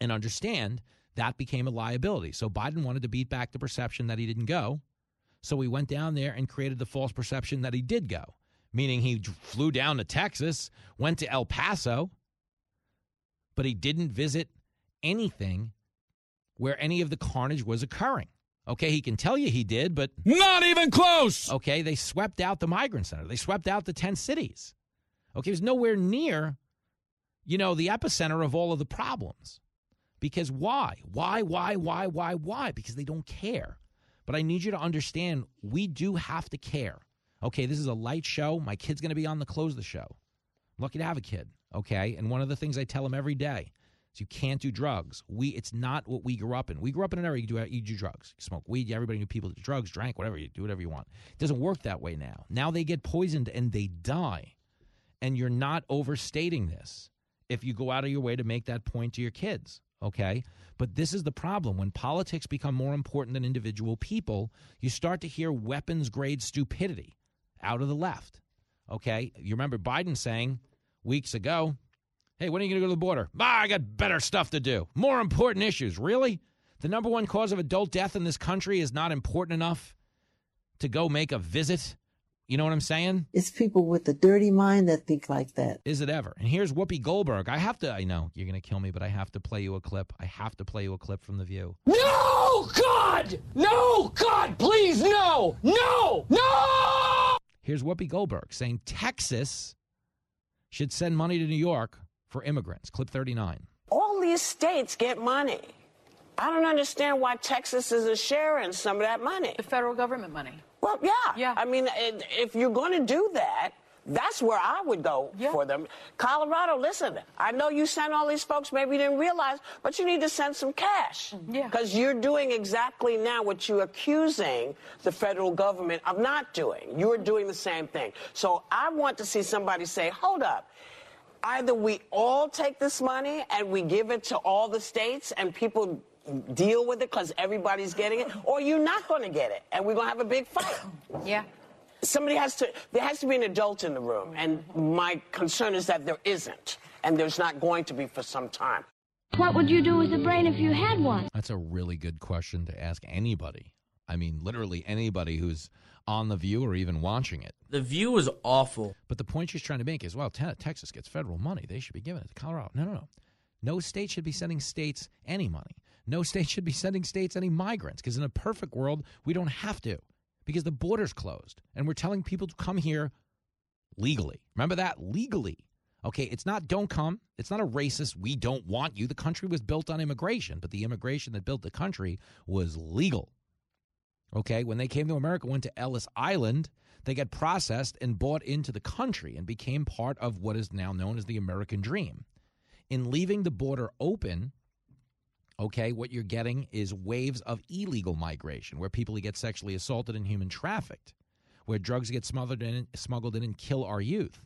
And understand that became a liability. So Biden wanted to beat back the perception that he didn't go. So he went down there and created the false perception that he did go, meaning he flew down to Texas, went to El Paso, but he didn't visit anything where any of the carnage was occurring. Okay, he can tell you he did, but not even close. Okay, they swept out the migrant center. They swept out the 10 cities. Okay, it was nowhere near, you know, the epicenter of all of the problems. Because why? Why, why, why, why, why? Because they don't care. But I need you to understand we do have to care. Okay, this is a light show. My kid's going to be on the close of the show. I'm lucky to have a kid. Okay, and one of the things I tell him every day is you can't do drugs. We it's not what we grew up in. We grew up in an era you do you do drugs, you smoke weed. Everybody knew people do drugs, drank, whatever you do, whatever you want. It doesn't work that way now. Now they get poisoned and they die, and you're not overstating this if you go out of your way to make that point to your kids. Okay, but this is the problem when politics become more important than individual people. You start to hear weapons grade stupidity out of the left. Okay, you remember Biden saying weeks ago Hey, when are you going to go to the border? Ah, I got better stuff to do. More important issues. Really? The number one cause of adult death in this country is not important enough to go make a visit? You know what I'm saying? It's people with a dirty mind that think like that. Is it ever? And here's Whoopi Goldberg. I have to, I know you're going to kill me, but I have to play you a clip. I have to play you a clip from The View. No, God! No, God, please, no! No! No! Here's Whoopi Goldberg saying Texas should send money to New York for immigrants. Clip 39. All these states get money. I don't understand why Texas is a share some of that money. The federal government money. Well, yeah. Yeah. I mean, if you're going to do that, that's where I would go yeah. for them. Colorado, listen, I know you sent all these folks, maybe you didn't realize, but you need to send some cash. Mm-hmm. Yeah. Because you're doing exactly now what you're accusing the federal government of not doing. You're doing the same thing. So I want to see somebody say, hold up either we all take this money and we give it to all the states and people deal with it because everybody's getting it, or you're not going to get it and we're going to have a big fight. Yeah. Somebody has to, there has to be an adult in the room. And my concern is that there isn't. And there's not going to be for some time. What would you do with a brain if you had one? That's a really good question to ask anybody. I mean, literally anybody who's on The View or even watching it. The View is awful. But the point she's trying to make is, well, te- Texas gets federal money. They should be giving it to Colorado. No, no, no. No state should be sending states any money. No state should be sending states any migrants because in a perfect world, we don't have to because the border's closed and we're telling people to come here legally. Remember that? Legally. Okay, it's not don't come. It's not a racist, we don't want you. The country was built on immigration, but the immigration that built the country was legal. Okay, when they came to America, went to Ellis Island. they get processed and bought into the country and became part of what is now known as the American dream. In leaving the border open, okay, what you're getting is waves of illegal migration where people get sexually assaulted and human trafficked, where drugs get smuggled in, smuggled in and kill our youth,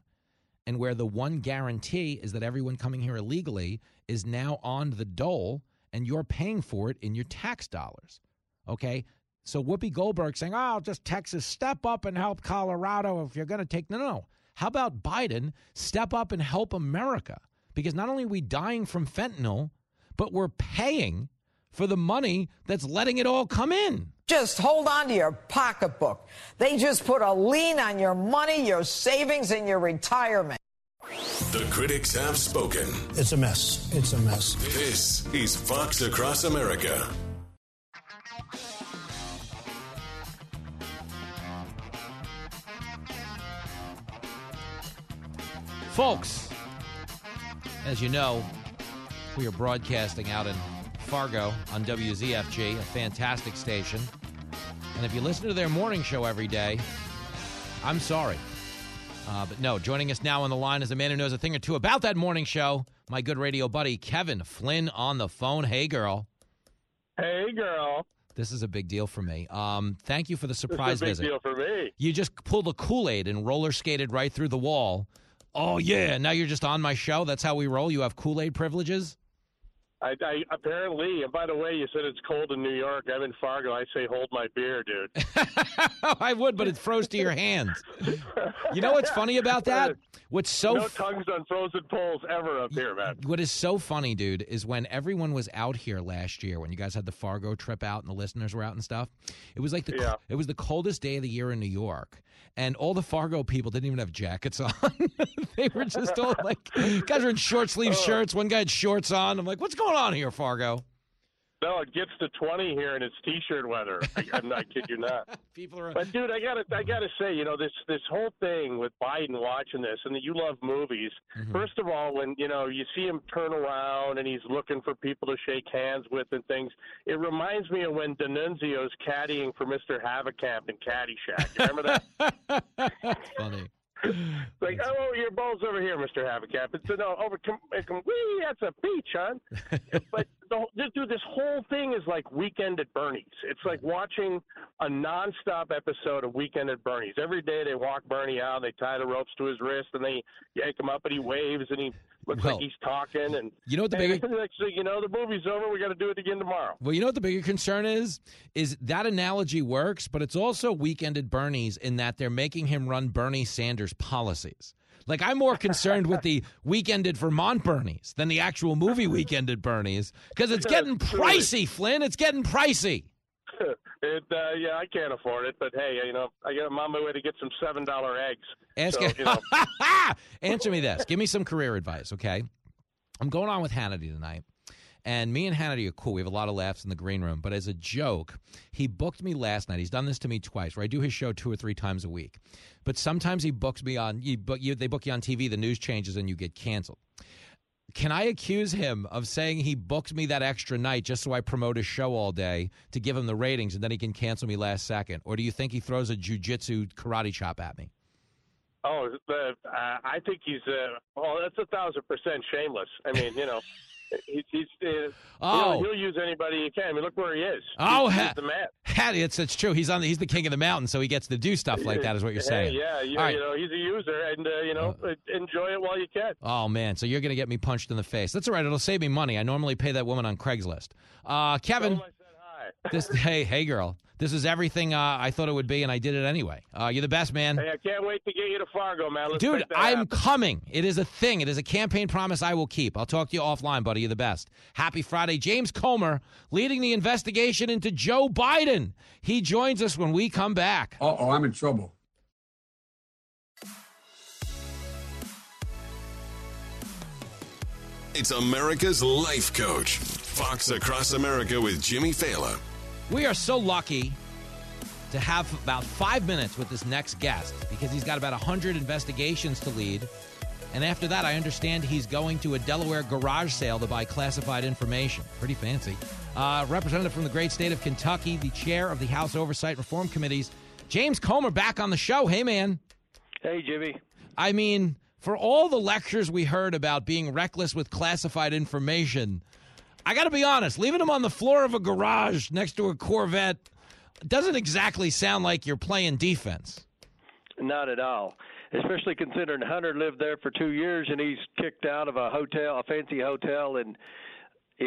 and where the one guarantee is that everyone coming here illegally is now on the dole and you're paying for it in your tax dollars. Okay? So Whoopi Goldberg saying, oh, just Texas, step up and help Colorado if you're going to take. No, no, no. How about Biden step up and help America? Because not only are we dying from fentanyl, but we're paying for the money that's letting it all come in. Just hold on to your pocketbook. They just put a lien on your money, your savings, and your retirement. The critics have spoken. It's a mess. It's a mess. This is Fox Across America. Folks, as you know, we are broadcasting out in Fargo on WZFG, a fantastic station. And if you listen to their morning show every day, I'm sorry. Uh, but no, joining us now on the line is a man who knows a thing or two about that morning show, my good radio buddy, Kevin Flynn on the phone. Hey, girl. Hey, girl. This is a big deal for me. Um, thank you for the surprise this is a big visit. deal for me. You just pulled a Kool Aid and roller skated right through the wall. Oh, yeah. Now you're just on my show. That's how we roll. You have Kool Aid privileges? I, I apparently, and by the way, you said it's cold in New York. I'm in Fargo. I say hold my beer, dude. I would, but it froze to your hands. You know what's funny about that? What's so no tongues on frozen poles ever up here, man. What is so funny, dude, is when everyone was out here last year, when you guys had the Fargo trip out and the listeners were out and stuff. It was like the Yeah. it was the coldest day of the year in New York, and all the Fargo people didn't even have jackets on. they were just all like, guys are in short sleeve Oh. shirts. One guy had shorts on. I'm like, what's going on here, Fargo? No, it gets to 20 here, and it's t-shirt weather. I, I'm not kid you not. People are. But dude, I gotta, I gotta say, you know, this this whole thing with Biden watching this, and that you love movies. Mm-hmm. First of all, when you know you see him turn around and he's looking for people to shake hands with and things, it reminds me of when D'Annunzio's caddying for Mr. Haverkamp in Caddyshack. You remember that? Funny. like, oh, oh, your ball's over here, Mr. Haverkamp. It's no over. Come, uh, come, wee, that's a beach, hon. but the, dude, this whole thing is like Weekend at Bernie's. It's like watching a nonstop episode of Weekend at Bernie's. Every day they walk Bernie out, they tie the ropes to his wrist, and they yank him up, and he waves, and he looks Well, like he's talking. And you know what the bigger- next thing you know, the movie's over. We got to do it again tomorrow. Well, you know what the bigger concern is? Is that analogy works, but it's also weekend at Bernie's in that they're making him run Bernie Sanders policies. Like I'm more concerned with the weekend at Vermont Bernie's than the actual movie weekend at Bernie's because it's getting pricey, Flynn. It's getting pricey. It, uh, yeah, I can't afford it, but hey, you know, I got, I'm on my way to get some seven dollar eggs. Ask so, you know, Answer me this. Give me some career advice, okay? I'm going on with Hannity tonight. And me and Hannity are cool. We have a lot of laughs in the green room. But as a joke, he booked me last night. He's done this to me twice, where I do his show two or three times a week. But sometimes he books me on. You book, you, they book you on TV. The news changes and you get canceled. Can I accuse him of saying he booked me that extra night just so I promote his show all day to give him the ratings and then he can cancel me last second? Or do you think he throws a jujitsu karate chop at me? Oh, uh, I think he's. Uh, well, that's a thousand percent shameless. I mean, you know, he's. he's uh, Oh. he'll, he'll use anybody he can. I mean, look where he is. Oh, he's, ha- he's the man. Hattie, it's it's true. He's on. The, he's the king of the mountain, so he gets to do stuff like that. Is what you're Hey, saying? yeah, you, right. you know, he's a user, and uh, you know, enjoy it while you can. Oh man, so you're gonna get me punched in the face. That's all right. It'll save me money. I normally pay that woman on Craigslist. Uh, Kevin, this hey hey girl, this is everything uh, I thought it would be, and I did it anyway. Uh, you're the best, man. Hey, I can't wait to get you to Fargo, man. Let's Dude, I'm happen. coming. It is a thing. It is a campaign promise I will keep. I'll talk to you offline, buddy. You're the best. Happy Friday. James Comer leading the investigation into Joe Biden. He joins us when we come back. Uh oh, I'm in trouble. It's America's life coach. Fox Across America with Jimmy Failla. We are so lucky to have about five minutes with this next guest because he's got about 100 investigations to lead. And after that, I understand he's going to a Delaware garage sale to buy classified information. Pretty fancy. Uh, representative from the great state of Kentucky, the chair of the House Oversight Reform Committees, James Comer back on the show. Hey, man. Hey, Jimmy. I mean, for all the lectures we heard about being reckless with classified information, I got to be honest, leaving him on the floor of a garage next to a Corvette doesn't exactly sound like you're playing defense. Not at all. Especially considering Hunter lived there for two years and he's kicked out of a hotel, a fancy hotel in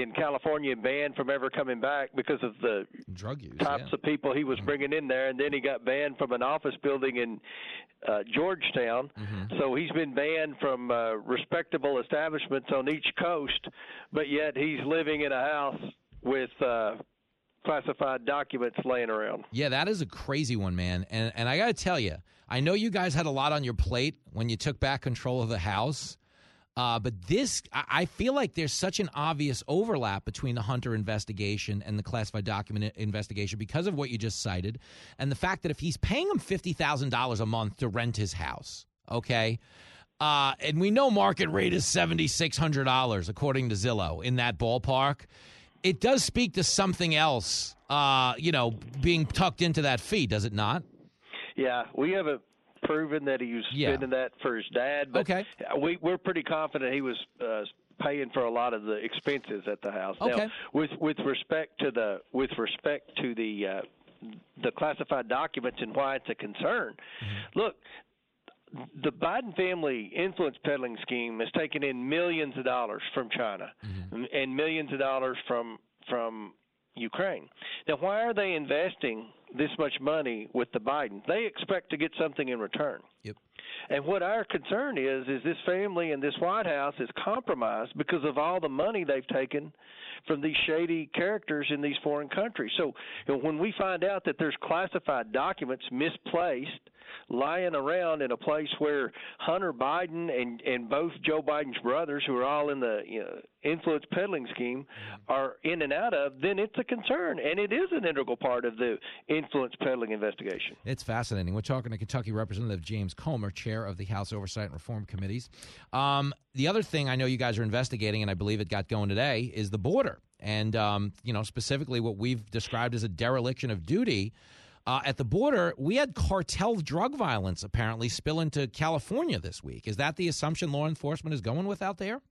in California and banned from ever coming back because of the drug use types yeah. of people he was bringing in there. And then he got banned from an office building in uh, Georgetown. Mm-hmm. So he's been banned from uh, respectable establishments on each coast, but yet he's living in a house with. Uh, classified documents laying around. Yeah, that is a crazy one, man. And and I got to tell you, I know you guys had a lot on your plate when you took back control of the house. Uh, but this, I feel like there's such an obvious overlap between the Hunter investigation and the classified document investigation because of what you just cited, and the fact that if he's paying him fifty thousand dollars a month to rent his house, okay, uh, and we know market rate is seventy six hundred dollars according to Zillow in that ballpark, it does speak to something else, uh, you know, being tucked into that fee, does it not? Yeah, we haven't proven that he was Yeah. spending that for his dad, but Okay. we we're pretty confident he was uh, paying for a lot of the expenses at the house. Now, with with respect to the with respect to the uh, the classified documents and why it's a concern. Mm-hmm. Look, the Biden family influence peddling scheme has taken in millions of dollars from China Mm-hmm. and millions of dollars from from Ukraine. Now, why are they investing this much money with the Biden? They expect to get something in return. Yep. And what our concern is is this family and this White House is compromised because of all the money they've taken from these shady characters in these foreign countries. So you know, when we find out that there's classified documents misplaced lying around in a place where Hunter Biden and and both Joe Biden's brothers, who are all in the you know, influence peddling scheme, mm-hmm. are in and out of, then it's a concern, and it is an integral part of the influence peddling investigation. It's fascinating. We're talking to Kentucky Representative James Comer, chair of the House Oversight and Reform Committees. Um, the other thing I know you guys are investigating, and I believe it got going today, is the border, and um, you know specifically what we've described as a dereliction of duty. Uh, at the border, we had cartel drug violence apparently spill into California this week. Is that the assumption law enforcement is going with out there?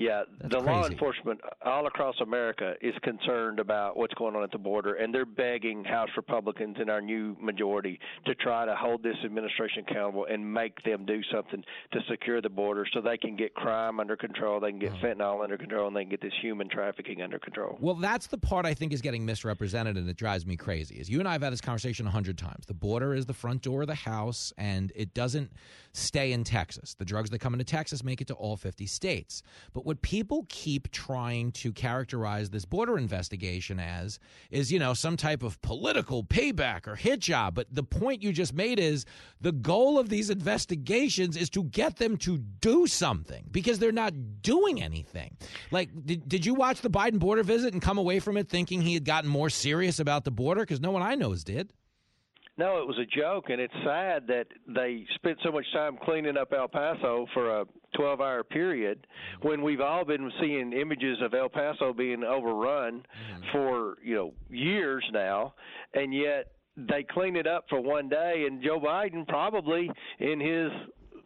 Yeah, That's the law enforcement all across America is concerned about what's going on at the border, and they're begging House Republicans in our new majority to try to hold this administration accountable and make them do something to secure the border so they can get crime under control, they can get Uh-huh. fentanyl under control, and they can get this human trafficking under control. Well, that's the part I think is getting misrepresented, and it drives me crazy. Is you and I have had this conversation a hundred times. The border is the front door of the house, and it doesn't stay in Texas. The drugs that come into Texas make it to all fifty states. But what people keep trying to characterize this border investigation as is, you know, some type of political payback or hit job. But the point you just made is the goal of these investigations is to get them to do something because they're not doing anything. Like, did, did you watch the Biden border visit and come away from it thinking he had gotten more serious about the border? Because no one I know did. No, it was a joke, and it's sad that they spent so much time cleaning up El Paso for a 12 hour period when we've all been seeing images of El Paso being overrun mm. for, you know, years now, and yet they clean it up for one day, and Joe Biden probably in his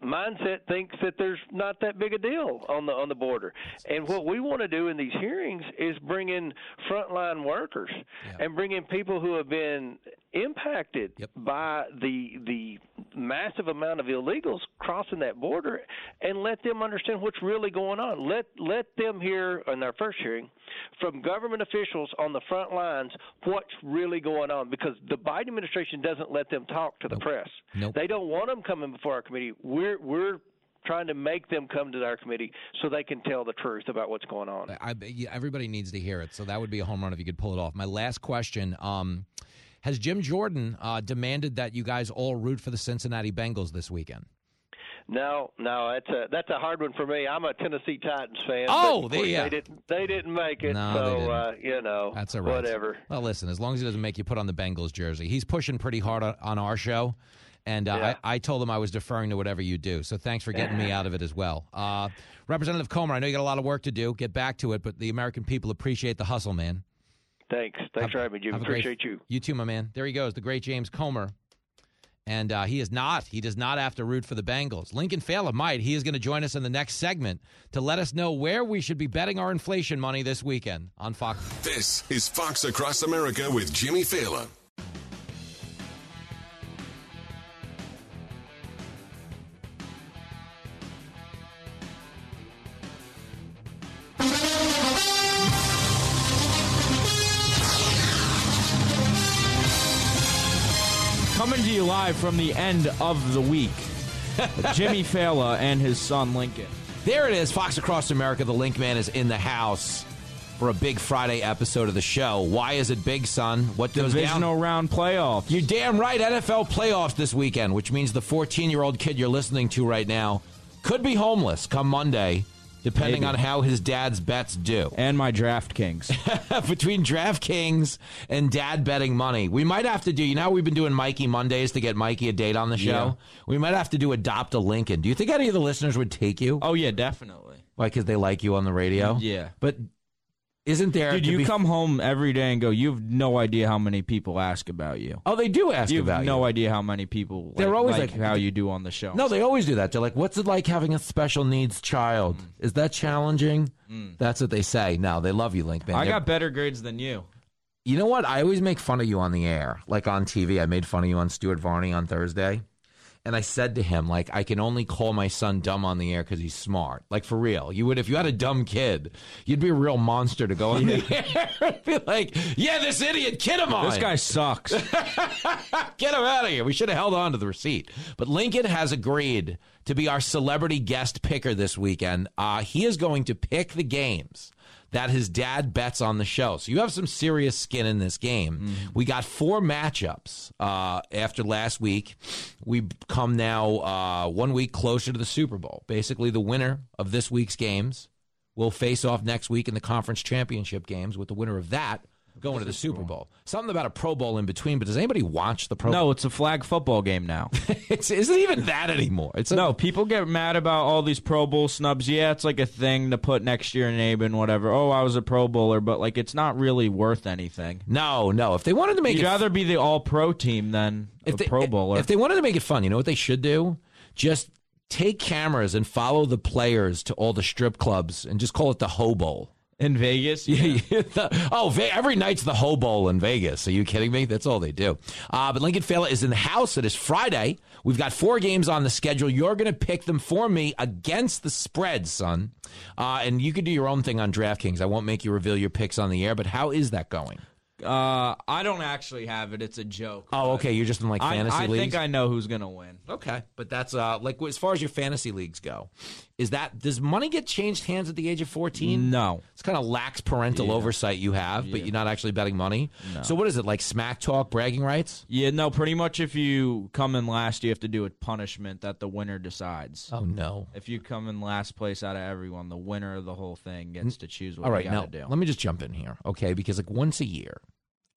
mindset thinks that there's not that big a deal on the on the border. And what we want to do in these hearings is bring in frontline workers and bring in people who have been impacted by the the massive amount of illegals crossing that border and let them understand what's really going on. Let let them hear in our first hearing from government officials on the front lines what's really going on because the Biden administration doesn't let them talk to the press. Nope. They don't want them coming before our committee. We're we're trying to make them come to our committee so they can tell the truth about what's going on. I, everybody needs to hear it, so that would be a home run if you could pull it off. My last question: um, Has Jim Jordan uh, demanded that you guys all root for the Cincinnati Bengals this weekend? No, no, that's a that's a hard one for me. I'm a Tennessee Titans fan. Oh, they- yeah. they didn't they didn't make it. No, so didn't. Uh, you know, That's all right. Whatever. Well, listen, as long as he doesn't make you put on the Bengals jersey, he's pushing pretty hard on, on our show. And uh, Yeah. I, I told them I was deferring to whatever you do. So thanks for getting me out of it as well. Uh, Representative Comer, I know you got a lot of work to do. Get back to it, but the American people appreciate the hustle, man. Thanks. Thanks Have- for having me, Jim. have a great- Appreciate you. You too, my man. There he goes, the great James Comer. And uh, he is not. He does not have to root for the Bengals. Lincoln Failla might. He is going to join us in the next segment to let us know where we should be betting our inflation money this weekend on Fox. This is Fox Across America with Jimmy Failla. Coming to you live from the end of the week. Jimmy Failla and his son Lincoln. There it is. Fox Across America. The Link Man is in the house for a big Friday episode of the show. Why is it big, son? What goes Divisional down? round playoffs. You're damn right. NFL playoffs this weekend, which means the 14 year old kid you're listening to right now could be homeless come Monday, depending Maybe. on how his dad's bets do. And my DraftKings. Between DraftKings and dad betting money, we might have to do. You know, we've been doing Mikey Mondays to get Mikey a date on the show. Yeah. We might have to do adopt a Lincoln. Do you think any of the listeners would take you? Oh yeah, definitely. Why? Because they like you on the radio. Yeah. but isn't there? Dude, you be- come home every day and go, you have no idea how many people ask about you. Oh, they do ask you about have you. no idea how many people They're always like like- how you do on the show. No, they always do that. They're like, "What's it like having a special needs child? Is that challenging?" That's what they say. No, they love you, Link man. Mm. I They're- got better grades than you. You know what? I always make fun of you on the air, like on TV. I made fun of you on Stuart Varney on Thursday. And I said to him, like, I can only call my son dumb on the air because he's smart. Like, for real. You would, if you had a dumb kid, you'd be a real monster to go on the air and be like, yeah, this idiot, kid of mine. This guy sucks. Get him out of here. We should have held on to the receipt. But Lincoln has agreed to be our celebrity guest picker this weekend. Uh, he is going to pick the games that his dad bets on the show. So you have some serious skin in this game. We got four matchups uh, after last week. We come now uh, one week closer to the Super Bowl. Basically, the winner of this week's games will face off next week in the conference championship games with the winner of that going to the Super Bowl. Something about a Pro Bowl in between, but does anybody watch the Pro Bowl? No, it's a flag football game now. it's isn't even that anymore. It's a, no, people get mad about all these Pro Bowl snubs. Yeah, it's like a thing to put next year name and whatever. Oh, I was a Pro Bowler, but like it's not really worth anything. no, no. If they wanted to make You'd it rather be the All Pro team than if a they, Pro eh, Bowler. If they wanted to make it fun, you know what they should do? Just take cameras and follow the players to all the strip clubs and just call it the Ho Bowl. In Vegas, Yeah, the- oh, Ve- every night's the Ho Bowl in Vegas. Are you kidding me? That's all they do. Uh, but Lincoln Failla is in the house. It is Friday. We've got four games on the schedule. You're going to pick them for me against the spread, son. Uh, and you can do your own thing on DraftKings. I won't make you reveal your picks on the air, but how is that going? Uh, I don't actually have it. It's a joke. Oh, okay. You're just in like I, fantasy I leagues. I think I know who's gonna win. Okay, but that's uh like as far as your fantasy leagues go, is that does money get changed hands at the age of fourteen? No. it's kind of lax parental Yeah. oversight you have, but Yeah. you're not actually betting money. No. So what is it like smack talk, bragging rights? Yeah, no. Pretty much, if you come in last, you have to do a punishment that the winner decides. Oh no! If you come in last place out of everyone, the winner of the whole thing gets to choose what All right, now do. let me just jump in here, okay? Because like once a year,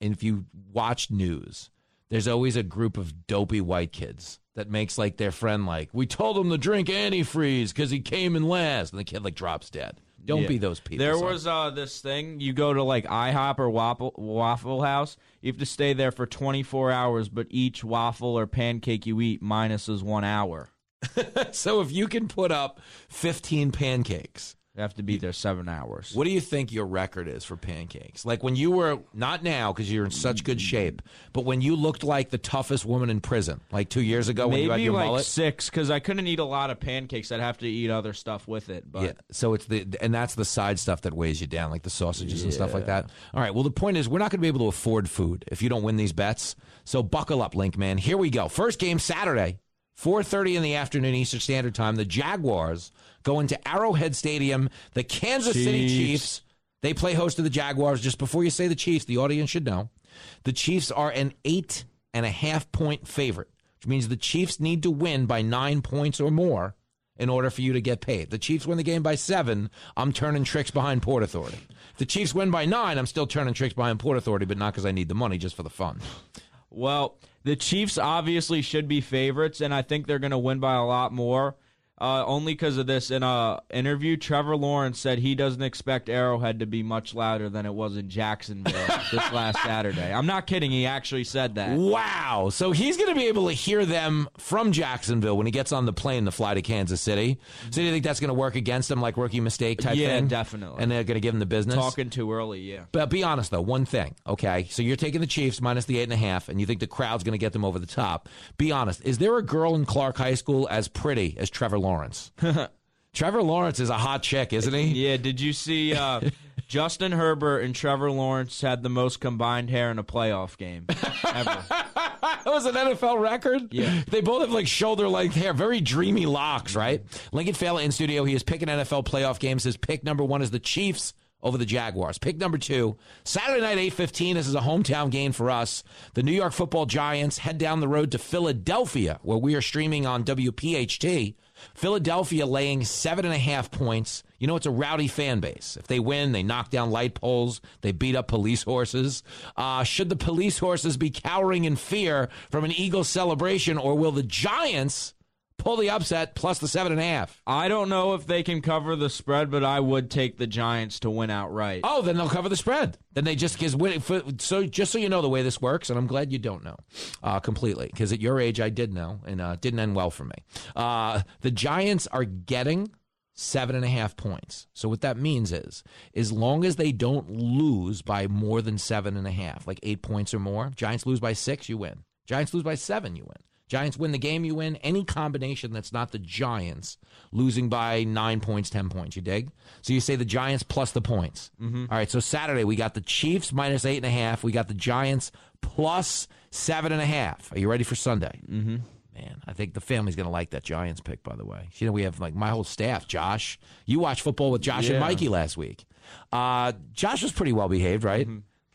and if you watch news, there's always a group of dopey white kids that makes like their friend like we told him to drink antifreeze because he came in last, and the kid like drops dead. Don't Yeah. be those people. There son. was uh, this thing. You go to like IHOP or Waffle, Waffle House. You have to stay there for 24 hours, but each waffle or pancake you eat minuses one hour. so if you can put up 15 pancakes, You have to be there seven hours. what do you think your record is for pancakes? Like when you were not now because you're in such good shape, but when you looked like the toughest woman in prison, like two years ago when you had Maybe your like mullet. six, because I couldn't eat a lot of pancakes. I'd have to eat other stuff with it. But yeah, so it's the and that's the side stuff that weighs you down, like the sausages and stuff like that. All right. Well, the point is, we're not going to be able to afford food if you don't win these bets. So buckle up, Link man. Here we go. First game Saturday, four thirty in the afternoon Eastern Standard Time. The Jaguars go into Arrowhead Stadium. The Kansas City Chiefs. Chiefs. They play host to the Jaguars. Just before you say the Chiefs, the audience should know the Chiefs are an eight and a half point favorite, which means the Chiefs need to win by nine points or more in order for you to get paid. The Chiefs win the game by seven. I'm turning tricks behind Port Authority. If the Chiefs win by nine. I'm still turning tricks behind Port Authority, but not because I need the money, just for the fun. Well, the Chiefs obviously should be favorites, and I think they're going to win by a lot more. Uh, only because of this. In a interview, Trevor Lawrence said he doesn't expect Arrowhead to be much louder than it was in Jacksonville this last Saturday. I'm not kidding. He actually said that. Wow. So he's going to be able to hear them from Jacksonville when he gets on the plane to fly to Kansas City. So do you think that's going to work against him, like rookie mistake type Yeah, thing? definitely. And they're going to give him the business? Talking too early, yeah. But be honest though, one thing, okay? So you're taking the Chiefs minus the eight and a half, and you think the crowd's going to get them over the top. Be honest. Is there a girl in Clark High School as pretty as Trevor Lawrence? Trevor Lawrence is a hot chick, isn't he? Yeah, did you see uh, Justin Herbert and Trevor Lawrence had the most combined hair in a playoff game ever? that was an NFL record. Yeah. They both have like shoulder length hair, very dreamy locks, right? Lincoln Failla in studio. He is picking NFL playoff games. His pick number one is the Chiefs over the Jaguars. Pick number two, Saturday night, 8.15. This is a hometown game for us. The New York football Giants head down the road to Philadelphia, where we are streaming on WPHT. Philadelphia laying seven and a half points. You know, it's a rowdy fan base. If they win, they knock down light poles, they beat up police horses. Uh, should the police horses be cowering in fear from an Eagles celebration, or will the Giants pull the upset plus the seven and a half? I don't know if they can cover the spread, but I would take the Giants to win outright. Oh, then they'll cover the spread. Then they just because winning. So just so you know the way this works, and I'm glad you don't know uh, completely because at your age I did know, and uh, didn't end well for me. Uh, the Giants are getting seven and a half points. So what that means is, as long as they don't lose by more than seven and a half, like eight points or more, Giants lose by six, you win. Giants lose by seven, you win. Giants win the game, you win. Any combination that's not the Giants losing by nine points, 10 points, you dig? So you say the Giants plus the points. Mhm. All right, so Saturday we got the Chiefs minus eight and a half. We got the Giants plus seven and a half. Are you ready for Sunday? Mm-hmm. Man, I think the family's going to like that Giants pick, by the way. You know, we have like my whole staff. Josh, you watched football with Josh and Mikey last week. Uh, Josh was pretty well behaved, right?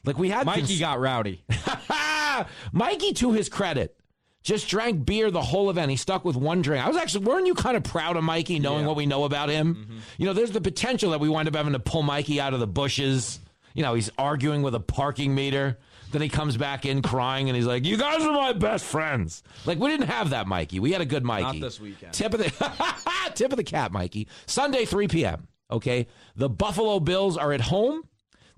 Like we had Mm-hmm. Mikey cons- got rowdy. Mikey, to his credit, just drank beer the whole event. He stuck with one drink. I was actually, weren't you kind of proud of Mikey, knowing what we know about him? Mm-hmm. You know, there's the potential that we wind up having to pull Mikey out of the bushes. You know, he's arguing with a parking meter. Then he comes back in crying and he's like, You guys are my best friends. Like, we didn't have that, Mikey. We had a good Mikey. Not this weekend. Tip of the tip of the cap, Mikey. Sunday, 3 p.m. Okay. The Buffalo Bills are at home.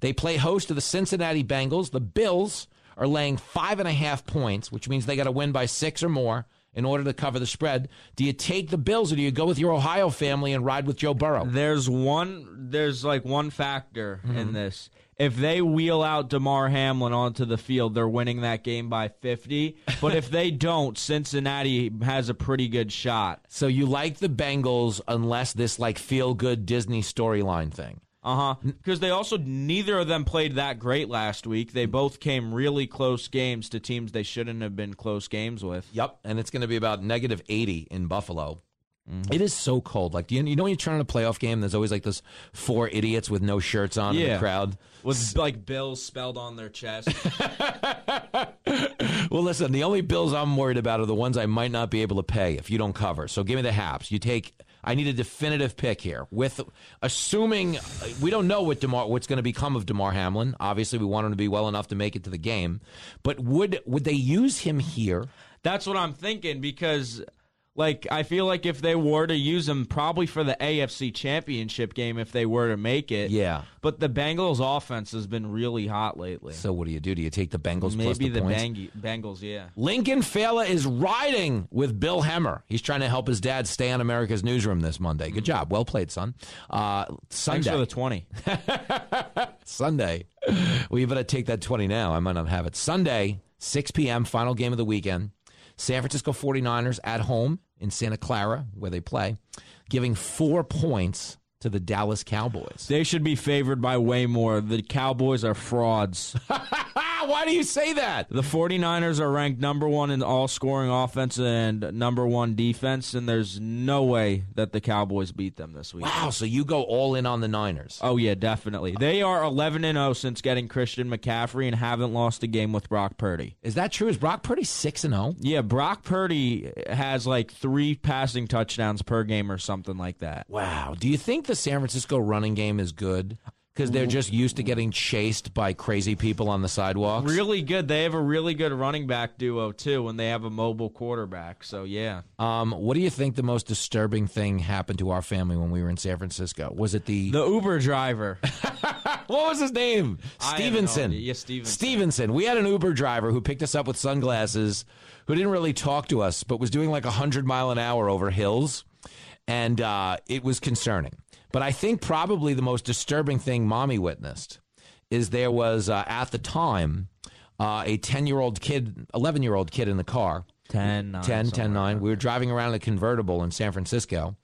They play host to the Cincinnati Bengals. The Bills are laying five and a half points, which means they got to win by six or more in order to cover the spread. Do you take the Bills or do you go with your Ohio family and ride with Joe Burrow? There's one. There's like one factor Mm-hmm. in this. If they wheel out Damar Hamlin onto the field, they're winning that game by 50. But if they don't, Cincinnati has a pretty good shot. So you like the Bengals unless this like feel good Disney storyline thing. Uh huh. Because they also neither of them played that great last week. They both came really close games to teams they shouldn't have been close games with. Yep, and it's going to be about negative 80 in Buffalo. Mm-hmm. It is so cold. Like, you, you know when you turn on a playoff game, there's always like those four idiots with no shirts on in the crowd. With like Bills spelled on their chest. Well, listen, the only bills I'm worried about are the ones I might not be able to pay if you don't cover. So give me the Haps. You take. I need a definitive pick here. With assuming we don't know what Damar, what's going to become of Damar Hamlin. Obviously, we want him to be well enough to make it to the game. But would would they use him here? That's what I'm thinking because, like, I feel like if they were to use him, probably for the AFC Championship game, if they were to make it. Yeah. But the Bengals' offense has been really hot lately. So what do you do? Do you take the Bengals plus Maybe the, the? Bang- Bengals, yeah. Lincoln Failla is riding with Bill Hemmer. He's trying to help his dad stay on America's Newsroom this Monday. Good job. Well played, son. Uh, Sunday. Thanks for the 20. Sunday. Well, you better take that 20 now. I might not have it. Sunday, 6 p.m., final game of the weekend. San Francisco 49ers at home in Santa Clara, where they play, giving four points to the Dallas Cowboys. They should be favored by way more. The Cowboys are frauds. Why do you say that? The 49ers are ranked number one in all scoring offense and number one defense, and there's no way that the Cowboys beat them this week. Wow, so you go all in on the Niners. Oh, yeah, definitely. They are 11 and 0 since getting Christian McCaffrey and haven't lost a game with Brock Purdy. Is that true? Is Brock Purdy 6 and 0? Yeah, Brock Purdy has like three passing touchdowns per game or something like that. Wow. Do you think the San Francisco running game is good? Because they're just used to getting chased by crazy people on the sidewalks. Really good. They have a really good running back duo too, and they have a mobile quarterback. So yeah. Um, what do you think the most disturbing thing happened to our family when we were in San Francisco? Was it the The Uber driver. what was his name? I Stevenson. Yeah, Stevenson. Stevenson. We had an Uber driver who picked us up with sunglasses, who didn't really talk to us, but was doing like hundred mile an hour over hills, and uh, it was concerning. But I think probably the most disturbing thing mommy witnessed is there was uh, at the time uh, a ten year old kid, eleven year old kid in the car. 10, 9, 10, 10, 9. We were driving around in a convertible in San Francisco.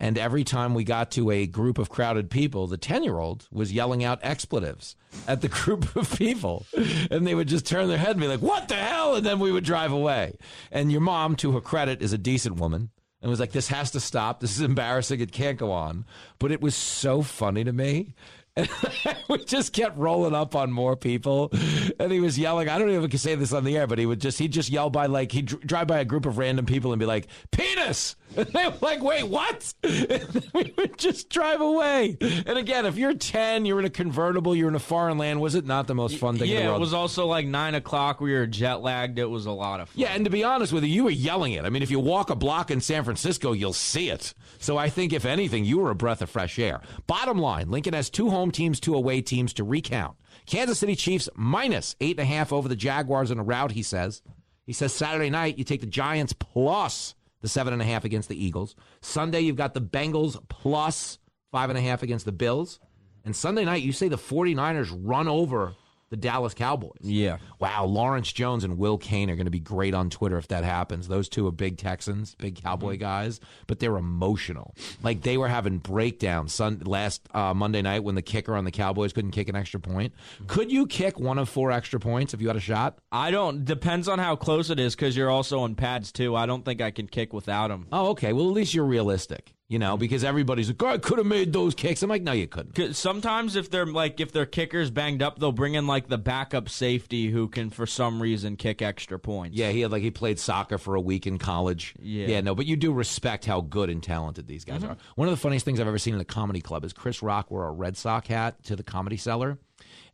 And every time we got to a group of crowded people, the 10 year old was yelling out expletives at the group of people. And they would just turn their head and be like, what the hell? And then we would drive away. And your mom, to her credit, is a decent woman and was like, this has to stop. This is embarrassing. It can't go on. But it was so funny to me. And we just kept rolling up on more people, and he was yelling. I don't even say this on the air, but he would just he'd just yell by like he'd drive by a group of random people and be like penis, and they were like, wait, what? And we would just drive away. And again, if you're ten, you're in a convertible, you're in a foreign land. Was it not the most fun thing in the Yeah, world? it was also like nine o'clock. We were jet lagged. It was a lot of fun. Yeah, and to be honest with you, you were yelling it. I mean, if you walk a block in San Francisco, you'll see it. So I think, if anything, you were a breath of fresh air. Bottom line Lincoln has two home teams, two away teams to recount. Kansas City Chiefs minus eight and a half over the Jaguars in a rout, he says. He says Saturday night, you take the Giants plus the seven and a half against the Eagles. Sunday, you've got the Bengals plus five and a half against the Bills. And Sunday night, you say the 49ers run over the Dallas Cowboys. Yeah. Wow, Lawrence Jones and Will Cain are going to be great on Twitter if that happens. Those two are big Texans, big Cowboy Mm-hmm. guys, but they're emotional. Like they were having breakdowns Sun last uh, Monday night when the kicker on the Cowboys couldn't kick an extra point. Could you kick one of four extra points if you had a shot? I don't. Depends on how close it is because you're also on pads too. I don't think I can kick without them. Oh, okay. Well, at least you're realistic, you Mm-hmm. know, because everybody's like, "I could have made those kicks." I'm like, "No, you couldn't." Sometimes if they're like if their kicker's banged up, they'll bring in like the backup safety who can for some reason kick extra points. Yeah, he had like he played soccer for a week in college. Yeah. yeah, no, but you do respect how good and talented these guys Mhm. are. One of the funniest things I've ever seen in a comedy club is Chris Rock wore a Red Sox hat to the comedy cellar,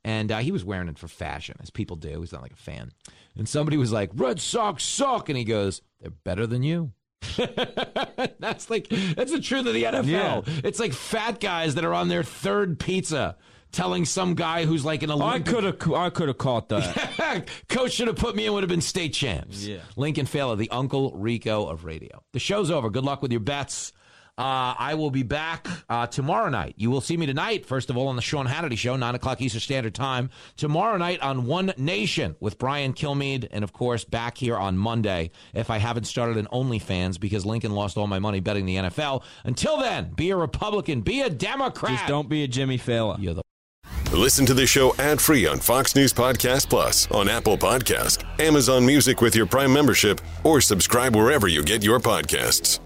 and uh, he was wearing it for fashion, as people do. He's not like a fan, and somebody was like, "Red Sox suck," and he goes, "They're better than you." that's like that's the truth of the NFL. Yeah. It's like fat guys that are on their third pizza. Telling some guy who's like an oh, I Olympic could have. I could have caught that. Coach should have put me in, would have been state champs. Yeah. Lincoln Failla, the Uncle Rico of radio. The show's over. Good luck with your bets. Uh, I will be back uh, tomorrow night. You will see me tonight, first of all, on the Sean Hannity Show, 9 o'clock Eastern Standard Time. Tomorrow night on One Nation with Brian Kilmeade. And, of course, back here on Monday if I haven't started an OnlyFans because Lincoln lost all my money betting the NFL. Until then, be a Republican, be a Democrat. Just don't be a Jimmy Failla. You're the Listen to the show ad free on Fox News Podcast Plus, on Apple Podcast, Amazon Music with your Prime membership, or subscribe wherever you get your podcasts.